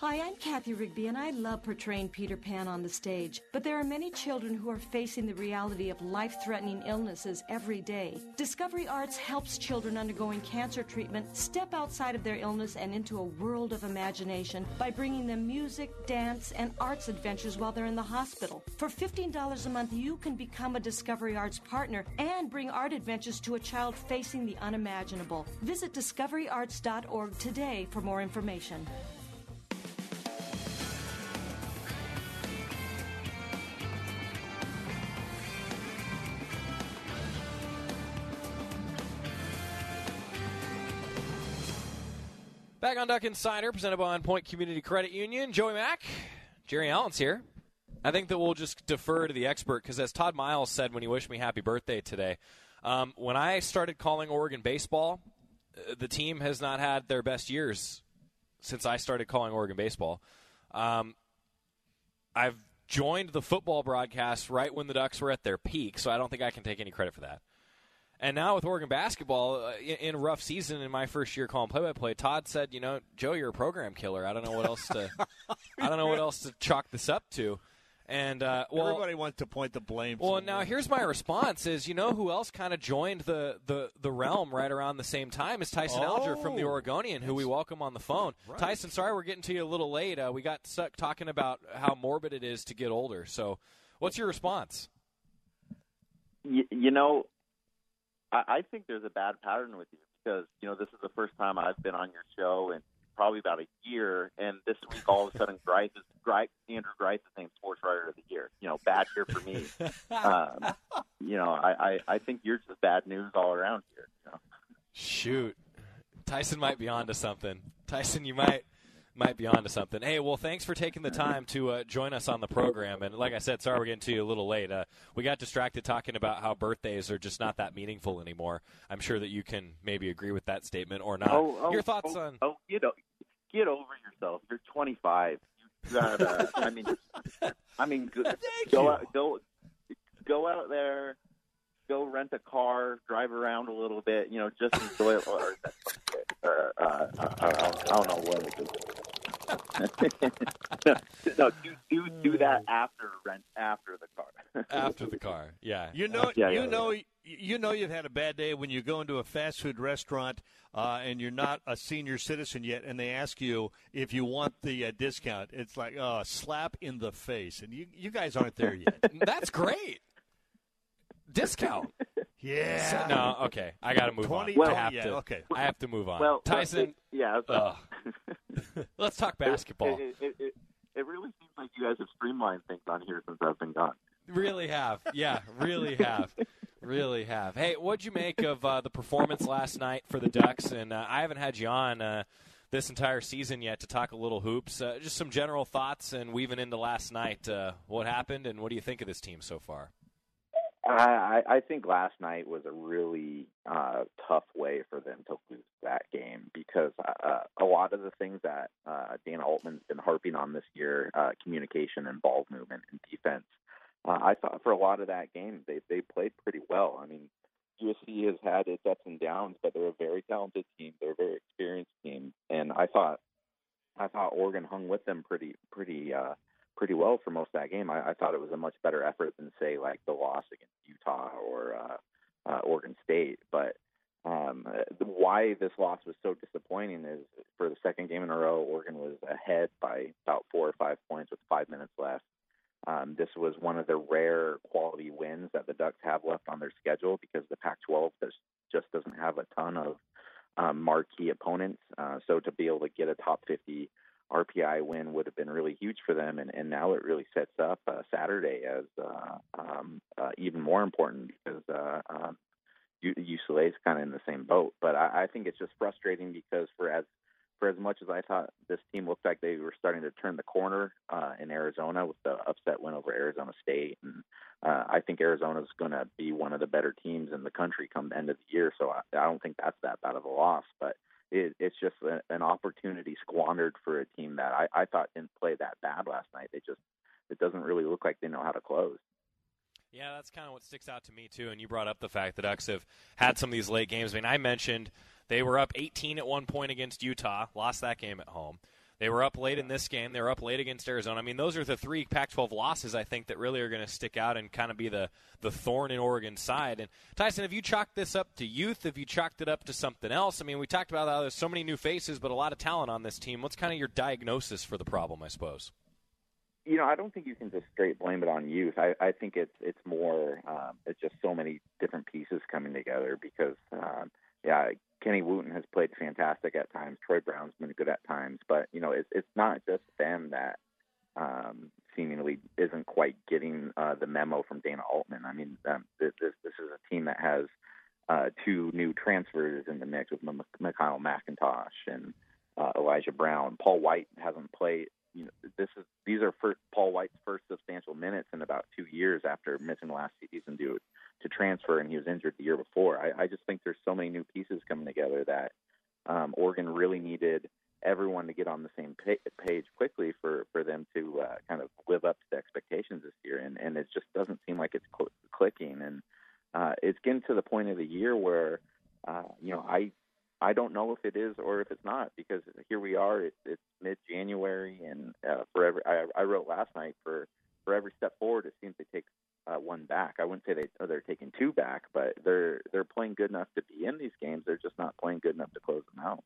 Speaker 34: Hi, I'm Cathy Rigby, and I love portraying Peter Pan on the stage. But there are many children who are facing the reality of life threatening illnesses every day. Discovery Arts helps children undergoing cancer treatment step outside of their illness and into a world of imagination by bringing them music, dance, and arts adventures while they're in the hospital. For $15 a month, you can become a Discovery Arts partner and bring art adventures to a child facing the unimaginable. Visit discoveryarts.org today for more information.
Speaker 7: Back on Duck Insider, presented by On Point Community Credit Union. Joey Mack, Jerry Allen's here. I think that we'll just defer to the expert because, as Todd Miles said when he wished me happy birthday today, um, when I started calling Oregon baseball, uh, the team has not had their best years since I started calling Oregon baseball. Um, I've joined the football broadcast right when the Ducks were at their peak, so I don't think I can take any credit for that. And now with Oregon basketball uh, in, in a rough season in my first year calling play-by-play, Todd said, "You know, Joe, you're a program killer. I don't know what else to, I don't know what else to chalk this up to." And uh, well,
Speaker 27: everybody wants to point the blame.
Speaker 7: Well,
Speaker 27: somewhere.
Speaker 7: now here's my response: is you know who else kind of joined the, the the realm right around the same time is Tyson Alger from the
Speaker 27: Oh,
Speaker 7: Oregonian, who we welcome on the phone.
Speaker 27: Right.
Speaker 7: Tyson, sorry we're getting to you a little late. Uh, we got stuck talking about how morbid it is to get older. So, what's your response?
Speaker 35: you, you know, I, I think there's a bad pattern with you because you know this is the first time I've been on your show in probably about a year, and this week all of a sudden Greif is Greif, Andrew Greif is named Sports Writer of the Year. You know, bad year for me. um, you know, I, I I think you're just bad news all around here. You know?
Speaker 7: Shoot, Tyson might be onto something. Tyson, you might might be onto something. Hey, well, thanks for taking the time to uh, join us on the program. And like I said, sorry we're getting to you a little late. Uh, we got distracted talking about how birthdays are just not that meaningful anymore. I'm sure that you can maybe agree with that statement or not.
Speaker 35: Oh, oh,
Speaker 7: Your thoughts
Speaker 35: oh,
Speaker 7: on?
Speaker 35: Oh, you know, get over yourself. You're 25. You gotta. I mean, I mean, go, go out, go, go out there, go rent a car, drive around a little bit. You know, just enjoy it. Or, or uh, uh, I, don't, I don't know what it is. No, no, do, do do that after rent after the car.
Speaker 7: After the car, yeah.
Speaker 27: You know,
Speaker 35: Yeah,
Speaker 27: you
Speaker 35: yeah,
Speaker 27: know, you know, you've had a bad day when you go into a fast food restaurant uh, and you're not a senior citizen yet, and they ask you if you want the uh, discount. It's like oh, a slap in the face, and you you guys aren't there yet.
Speaker 7: That's great. Discount.
Speaker 27: Yeah.
Speaker 7: So- no, okay. I got to move
Speaker 27: 20
Speaker 7: on.
Speaker 27: Well-
Speaker 7: I have
Speaker 27: yeah,
Speaker 7: to.
Speaker 27: okay.
Speaker 7: I have to move on.
Speaker 35: Well,
Speaker 7: Tyson.
Speaker 35: yeah.
Speaker 7: Ugh. Let's talk basketball.
Speaker 35: It, it, it, it really seems like you guys have streamlined things on here since I've been gone.
Speaker 7: Really have. Yeah, really have. Really have. Hey, what'd you make of uh, the performance last night for the Ducks? And uh, I haven't had you on uh, this entire season yet to talk a little hoops. Uh, just some general thoughts and weaving into last night. Uh, what happened and what do you think of this team so far?
Speaker 36: I, I think last night was a really uh, tough way for them to lose that game because uh, a lot of the things that uh, Dana Altman's been harping on this year, uh, communication and ball movement and defense, uh, I thought for a lot of that game they they played pretty well. I mean, USC has had its ups and downs, but they're a very talented team. They're a very experienced team, and I thought I thought Oregon hung with them pretty pretty uh, pretty well for most of that game. I, I thought it was a much better effort than say like the loss against Utah or uh, uh, Oregon State. But um, the, why this loss was so disappointing is for the second game in a row, Oregon was ahead by about four or five points with five minutes left. Um, this was one of the rare quality wins that the Ducks have left on their schedule because the Pac-12 does, just doesn't have a ton of um, marquee opponents. Uh, so to be able to get a top 50 RPI win would have been really huge for them, and, and now it really sets up uh, Saturday as uh, um, uh, even more important because uh, um, UCLA is kind of in the same boat. But I, I think it's just frustrating because for as for as much as I thought this team looked like they were starting to turn the corner uh, in Arizona with the upset win over Arizona State, and uh, I think Arizona is going to be one of the better teams in the country come the end of the year. So I, I don't think that's that bad of a loss, but it, it's just a, an opportunity squandered for a team that I, I thought didn't play that bad last night. They just it doesn't really look like they know how to close.
Speaker 7: Yeah, that's kind of what sticks out to me too. And you brought up the fact that Ducks have had some of these late games. I mean, I mentioned they were up 18 at one point against Utah, lost that game at home. They were up late in this game. They were up late against Arizona. I mean, those are the three Pac-12 losses I think that really are going to stick out and kind of be the the thorn in Oregon's side. And Tyson, have you chalked this up to youth? Have you chalked it up to something else? I mean, we talked about how there's so many new faces, but a lot of talent on this team. What's kind of your diagnosis for the problem? I suppose.
Speaker 36: you know, I don't think you can just straight blame it on youth. I, I think it's it's more um, it's just so many different pieces coming together because um, yeah, Kenny Wooten has played fantastic at times. Troy Brown's been good at times, but you know, it's it's not just them that um, seemingly isn't quite getting uh, the memo from Dana Altman. I mean, um, this this is a team that has uh, two new transfers in the mix with MiKyle McIntosh and uh, Elijah Brown. Paul White hasn't played. You know, this is these are first, Paul White's first substantial minutes in about two years after missing last season due to transfer, and he was injured the year before. I, I just think there's so many new pieces coming together that um, Oregon really needed everyone to get on the same pa- page quickly for for them to uh, kind of live up to the expectations this year, and and it just doesn't seem like it's cl- clicking. And uh, it's getting to the point of the year where, uh, you know, I I don't know if it is or if it's not because here we are. It's, it's mid January, and uh, for every I, I wrote last night for for every step forward, it seems they take uh, one back. I wouldn't say they oh, they're taking two back, but they're they're playing good enough to be in these games. They're just not playing good enough to close them out.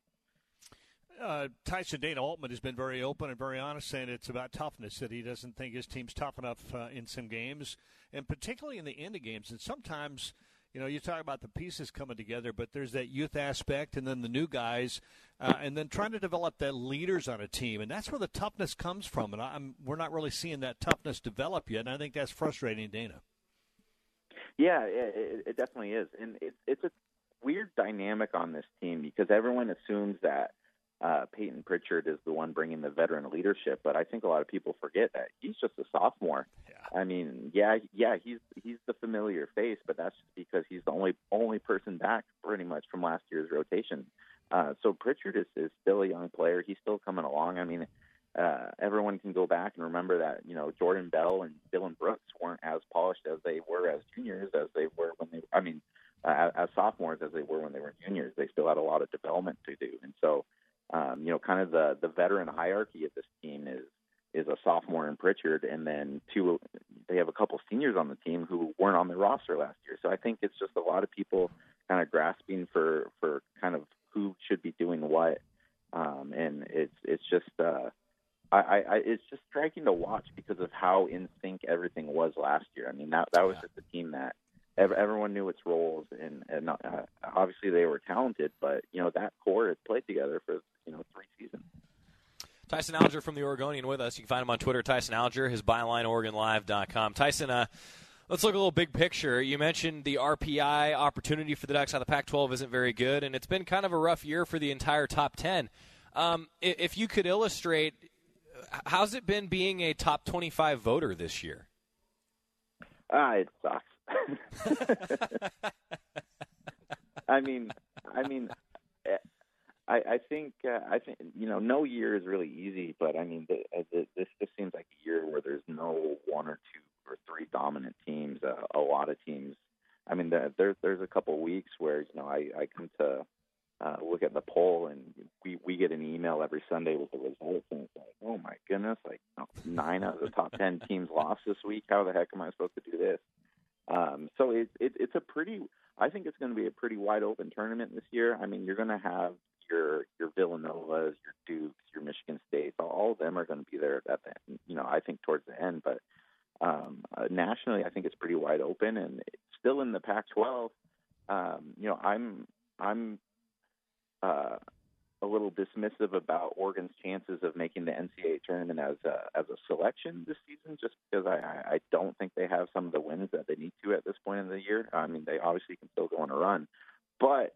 Speaker 27: Uh, Tyson Dana Altman has been very open and very honest, saying it's about toughness that he doesn't think his team's tough enough uh, in some games, and particularly in the end of games. And sometimes, you know, you talk about the pieces coming together, but there's that youth aspect, and then the new guys, uh, and then trying to develop the leaders on a team, and that's where the toughness comes from. And I'm, we're not really seeing that toughness develop yet, and I think that's frustrating, Dana.
Speaker 36: Yeah, it, it definitely is, and it, it's a weird dynamic on this team because everyone assumes that uh, Payton Pritchard is the one bringing the veteran leadership, but I think a lot of people forget that he's just a sophomore. Yeah. I mean, yeah, yeah, he's he's the familiar face, but that's just because he's the only only person back pretty much from last year's rotation. Uh, so Pritchard is, is still a young player. He's still coming along. I mean, uh, everyone can go back and remember that you know Jordan Bell and Dillon Brooks weren't as polished as they were as juniors as they were when they. I mean, uh, as sophomores as they were when they were juniors. They still had a lot of development to do, and so um, you know, kind of the the veteran hierarchy of this team is is a sophomore in Pritchard, and then two. They have a couple seniors on the team who weren't on the roster last year. So I think it's just a lot of people kind of grasping for for kind of who should be doing what, um, and it's it's just. Uh, I, I, it's just striking to watch because of how in sync everything was last year. I mean, that that was just a team that everyone knew its roles, and, and uh, obviously they were talented. But you know that core has played together for you know three seasons.
Speaker 7: Tyson Alger from the Oregonian with us. You can find him on Twitter, Tyson Alger. His byline, OregonLive.com. Tyson, uh, let's look a little big picture. You mentioned the RPI opportunity for the Ducks. How the Pac-12 isn't very good, and it's been kind of a rough year for the entire top ten. Um, if you could illustrate, how's it been being a top twenty-five voter this year?
Speaker 36: Ah, uh, it sucks. I mean, I mean, I, I think uh, I think you know no year is really easy, but I mean the, uh, the, this this seems like a year where there's no one or two or three dominant teams. Uh, a lot of teams. I mean, the, there's there's a couple weeks where you know I I come to uh, look at the poll and we we get an email every Sunday with the results and it's like oh my goodness like nine out of the top ten teams lost this week. How the heck am I supposed to do this? Um, so it, it, it's a pretty, I think it's going to be a pretty wide open tournament this year. I mean, you're going to have your your Villanovas, your Dukes, your Michigan States. All of them are going to be there at the, you know, I think towards the end. But um, uh, nationally, I think it's pretty wide open, and still in the Pac-12. Um, you know, I'm I'm uh, a little dismissive about Oregon's chances of making the NCAA tournament as a, as a selection this season, just because I, I don't think they have some of the wins that they need to at this point in the year. I mean, they obviously can still go on a run, but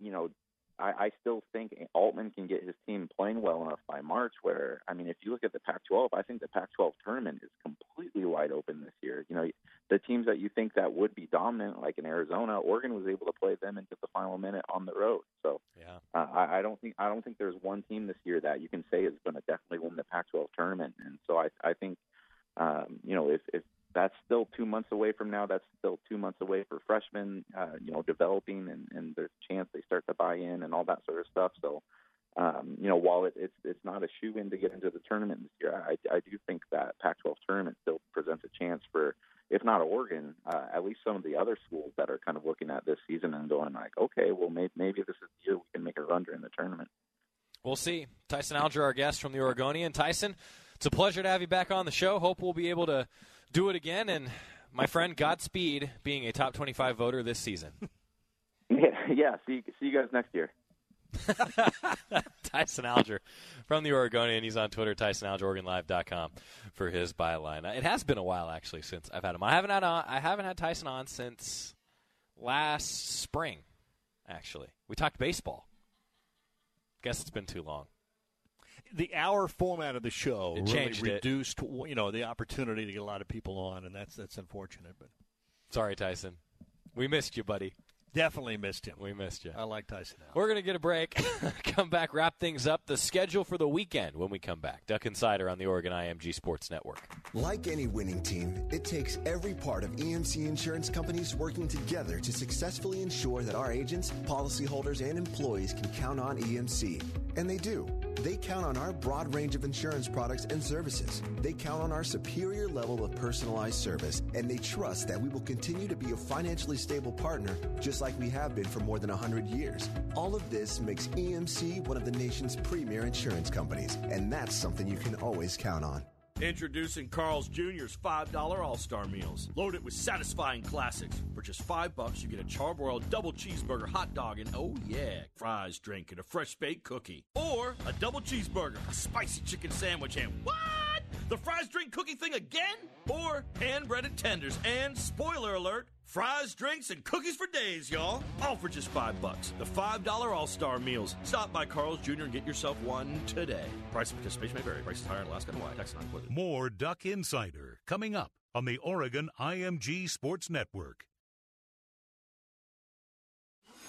Speaker 36: you know, I, I still think Altman can get his team playing well enough by March. Where I mean, if you look at the Pac-12, I think the Pac-12 tournament is completely wide open this year. You know, the teams that you think that would be dominant, like in Arizona, Oregon was able to play them into the final minute on the road. So
Speaker 7: yeah,
Speaker 36: uh, I, I don't think I don't think there's one team this year that you can say is going to definitely win the Pac-12 tournament. And so I I think um, you know if if that's still two months away from now. That's still two months away for freshmen, uh, you know, developing and, and there's chance they start to buy in and all that sort of stuff. So, um, you know, while it, it's it's not a shoe in to get into the tournament this year, I, I do think that Pac-12 tournament still presents a chance for, if not Oregon, uh, at least some of the other schools that are kind of looking at this season and going like, okay, well maybe maybe this is the year we can make a run during the tournament.
Speaker 7: We'll see. Tyson Alger, our guest from the Oregonian. Tyson, it's a pleasure to have you back on the show. Hope we'll be able to do it again. And my friend, Godspeed being a top 25 voter this season.
Speaker 36: Yeah, yeah. See, see you guys next year.
Speaker 7: Tyson Alger from the Oregonian. He's on Twitter, Tyson Alger, OregonLive.com for his byline. It has been a while actually since I've had him. I haven't had on, I haven't had Tyson on since last spring. Actually, we talked baseball. Guess it's been too long
Speaker 27: the hour format of the show
Speaker 7: it
Speaker 27: really reduced, it. you know, the opportunity to get a lot of people on, and that's that's unfortunate. But
Speaker 7: sorry, Tyson, we missed you, buddy.
Speaker 27: Definitely missed him.
Speaker 7: We missed you.
Speaker 27: I like Tyson Allen.
Speaker 7: We're going to get a break. come back, wrap things up. The schedule for the weekend when we come back. Duck Insider on the Oregon IMG Sports Network.
Speaker 37: Like any winning team, it takes every part of EMC insurance companies working together to successfully ensure that our agents, policyholders, and employees can count on EMC. And they do. They count on our broad range of insurance products and services. They count on our superior level of personalized service, and they trust that we will continue to be a financially stable partner, just like we have been for more than 100 years. All of this makes EMC one of the nation's premier insurance companies, and that's something you can always count on.
Speaker 21: Introducing Carl's Jr.'s $5 All Star Meals. Loaded with satisfying classics. For just five bucks, you get a charbroiled double cheeseburger hot dog and, oh yeah, fries, drink, and a fresh baked cookie. Or a double cheeseburger, a spicy chicken sandwich, and what? The fries, drink, cookie thing again? Or hand breaded tenders and, spoiler alert, Fries, drinks, and cookies for days, y'all. All for just five bucks. The $5 All-Star Meals. Stop by Carl's Jr. and get yourself one today. Price of participation may vary. Prices higher in Alaska and Hawaii. Tax not included.
Speaker 1: More Duck Insider coming up on the Oregon IMG Sports Network.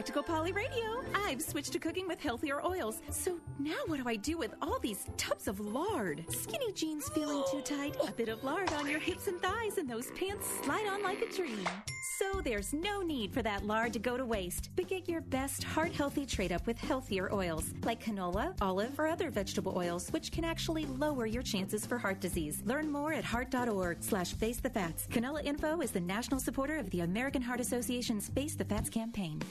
Speaker 11: Practical Polly Radio. I've switched to cooking with healthier oils. So now what do I do with all these tubs of lard? Skinny jeans feeling too tight, a bit of lard on your hips and thighs, and those pants slide on like a dream. So there's no need for that lard to go to waste. But get your best heart healthy trade up with healthier oils like canola, olive, or other vegetable oils, which can actually lower your chances for heart disease. Learn more at heart.org slash face the fats. Canola Info is the national supporter of the American Heart Association's Face the Fats campaign.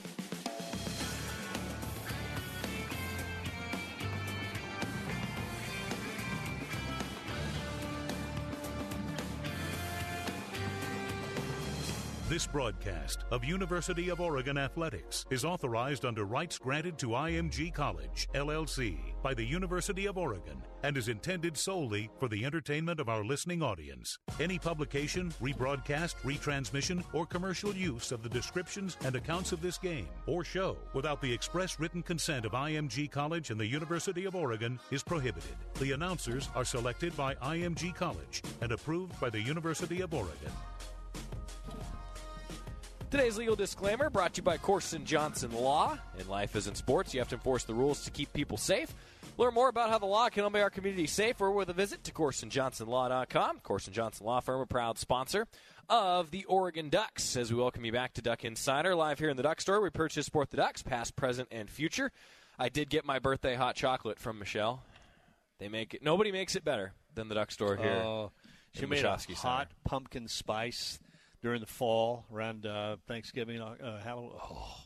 Speaker 1: This broadcast of University of Oregon Athletics is authorized under rights granted to IMG College, LLC, by the University of Oregon and is intended solely for the entertainment of our listening audience. Any publication, rebroadcast, retransmission, or commercial use of the descriptions and accounts of this game or show without the express written consent of IMG College and the University of Oregon is prohibited. The announcers are selected by IMG College and approved by the University of Oregon.
Speaker 7: Today's legal disclaimer brought to you by Corson Johnson Law. In life as in sports, you have to enforce the rules to keep people safe. Learn more about how the law can help make our community safer with a visit to CorsonJohnsonLaw.com. Corson Johnson Law Firm, a proud sponsor of the Oregon Ducks. As we welcome you back to Duck Insider, live here in the Duck Store, we purchase support the Ducks, past, present, and future. I did get my birthday hot chocolate from Michelle. They make it. Nobody makes it better than the Duck Store here.
Speaker 27: Oh, she made a hot pumpkin spice during the fall around uh, Thanksgiving. Uh, Halloween. Oh.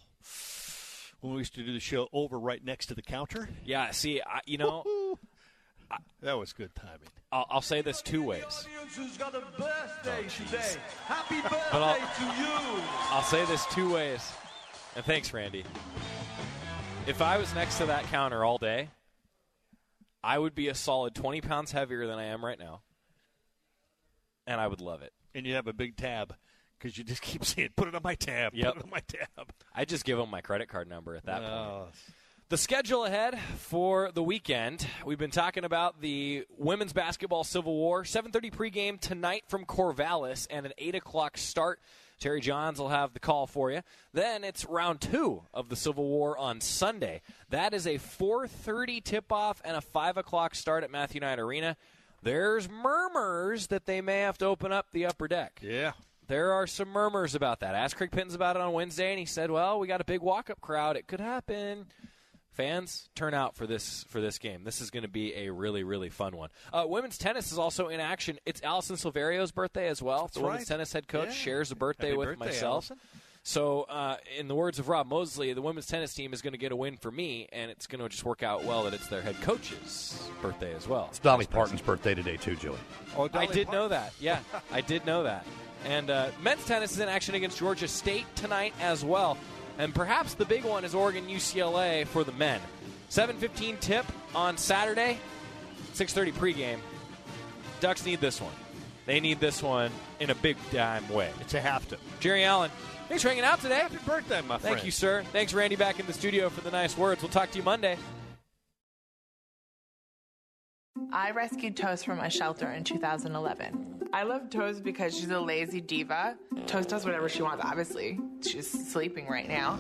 Speaker 27: When we used to do the show over right next to the counter.
Speaker 7: Yeah, see, I, you know,
Speaker 27: that was good timing.
Speaker 7: I'll, I'll say this two ways.
Speaker 38: who's got birthday. Happy
Speaker 7: Oh, I'll-
Speaker 38: birthday to you.
Speaker 7: I'll say this two ways. And thanks, Randy. If I was next to that counter all day, I would be a solid 20 pounds heavier than I am right now. And I would love it.
Speaker 27: And you have a big tab because you just keep saying, "Put it on my tab."
Speaker 7: Yep.
Speaker 27: Put it on my tab.
Speaker 7: I just give them my credit card number at that
Speaker 27: Oh.
Speaker 7: point. The schedule ahead for the weekend. We've been talking about the women's basketball Civil War. 7:30 pregame tonight from Corvallis, and an 8 o'clock start. Terry Johns will have the call for you. Then it's round two of the Civil War on Sunday. That is a 4:30 tip-off and a 5 o'clock start at Matthew Knight Arena. There's murmurs that they may have to open up the upper deck.
Speaker 27: Yeah.
Speaker 7: There are some murmurs about that. Asked Craig Pintens about it on Wednesday, and he said, "Well, we got a big walk-up crowd. It could happen." Fans, turn out for this for this game. This is going to be a really really fun one. Uh, women's tennis is also in action. It's Alison Silverio's birthday as well. the women's tennis head coach
Speaker 27: Yeah.
Speaker 7: shares a birthday
Speaker 27: Happy
Speaker 7: with
Speaker 27: birthday,
Speaker 7: myself.
Speaker 27: Alison.
Speaker 7: So, uh, in the words of Rob Moseley, the women's tennis team is going to get a win for me, and it's going to just work out well that it's their head coach's birthday as well.
Speaker 39: It's Dolly Parton's birthday today too, Julie.
Speaker 27: Oh,
Speaker 7: I
Speaker 27: Dolly
Speaker 7: did know that. Yeah, I did know that. And uh, men's tennis is in action against Georgia State tonight as well. And perhaps the big one is Oregon UCLA for the men. 7:15 tip on Saturday, 6:30 pregame. Ducks need this one. They need this one in a big dime way.
Speaker 27: It's a have to.
Speaker 7: Jerry Allen, thanks for hanging out today.
Speaker 27: Happy birthday, my friend.
Speaker 7: Thank you, sir. Thanks, Randy, back in the studio for the nice words. We'll talk to you Monday.
Speaker 40: I rescued Toast from a shelter in 2011. I love Toast because she's a lazy diva. Toast does whatever she wants, obviously. She's sleeping right now.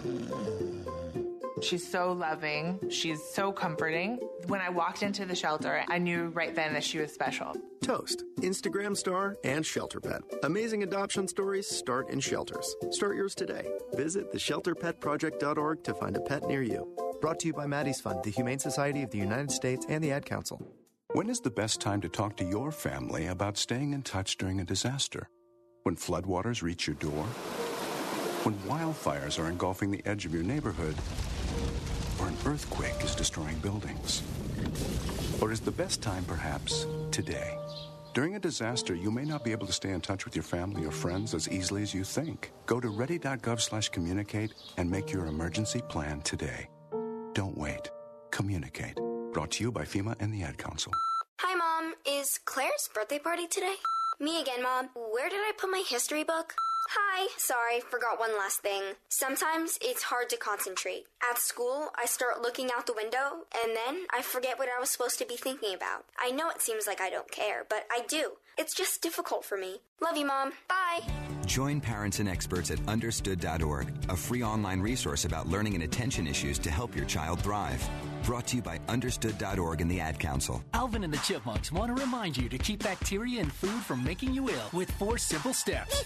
Speaker 40: She's so loving. She's so comforting. When I walked into the shelter, I knew right then that she was special.
Speaker 41: Toast, Instagram star, and shelter pet. Amazing adoption stories start in shelters. Start yours today. Visit theshelterpetproject.org to find a pet near you.
Speaker 42: Brought to you by Maddie's Fund, the Humane Society of the United States, and the Ad Council.
Speaker 43: When is the best time to talk to your family about staying in touch during a disaster? When floodwaters reach your door? When wildfires are engulfing the edge of your neighborhood? Or an earthquake is destroying buildings? Or is the best time perhaps today? During a disaster, you may not be able to stay in touch with your family or friends as easily as you think. Go to ready.gov slash communicate and make your emergency plan today. Don't wait. Communicate. Brought to you by FEMA and the Ad Council.
Speaker 44: Hi, Mom. Is Claire's birthday party today? Me again, Mom. Where did I put my history book? Hi, sorry, forgot one last thing. Sometimes it's hard to concentrate. At school, I start looking out the window, and then I forget what I was supposed to be thinking about. I know it seems like I don't care, but I do. It's just difficult for me. Love you, Mom. Bye.
Speaker 45: Join parents and experts at understood.org, a free online resource about learning and attention issues to help your child thrive. Brought to you by understood.org and the Ad Council.
Speaker 46: Alvin and the Chipmunks want to remind you to keep bacteria in food from making you ill with four simple steps.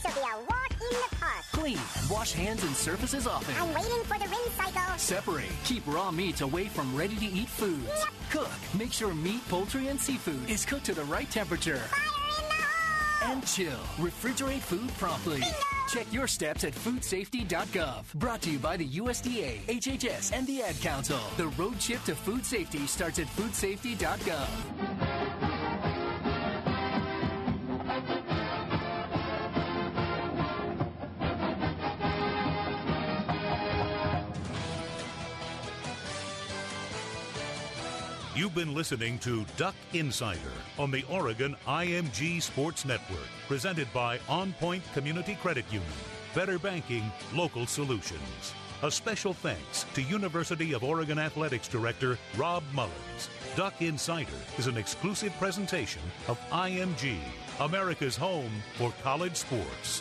Speaker 46: Wash hands and surfaces often.
Speaker 47: I'm waiting for the rinse cycle.
Speaker 46: Separate, keep raw meats away from ready to eat foods.
Speaker 47: Yep.
Speaker 46: Cook, make sure meat, poultry, and seafood is cooked to the right temperature.
Speaker 47: Fire in the hole.
Speaker 46: And chill, refrigerate food promptly.
Speaker 47: Bingo.
Speaker 46: Check your steps at foodsafety.gov. Brought to you by the USDA, HHS, and the Ad Council. The road trip to food safety starts at foodsafety.gov.
Speaker 1: You've been listening to Duck Insider on the Oregon IMG Sports Network, presented by On Point Community Credit Union. Better banking, local solutions. A special thanks to University of Oregon Athletics Director Rob Mullens. Duck Insider is an exclusive presentation of IMG, America's home for college sports.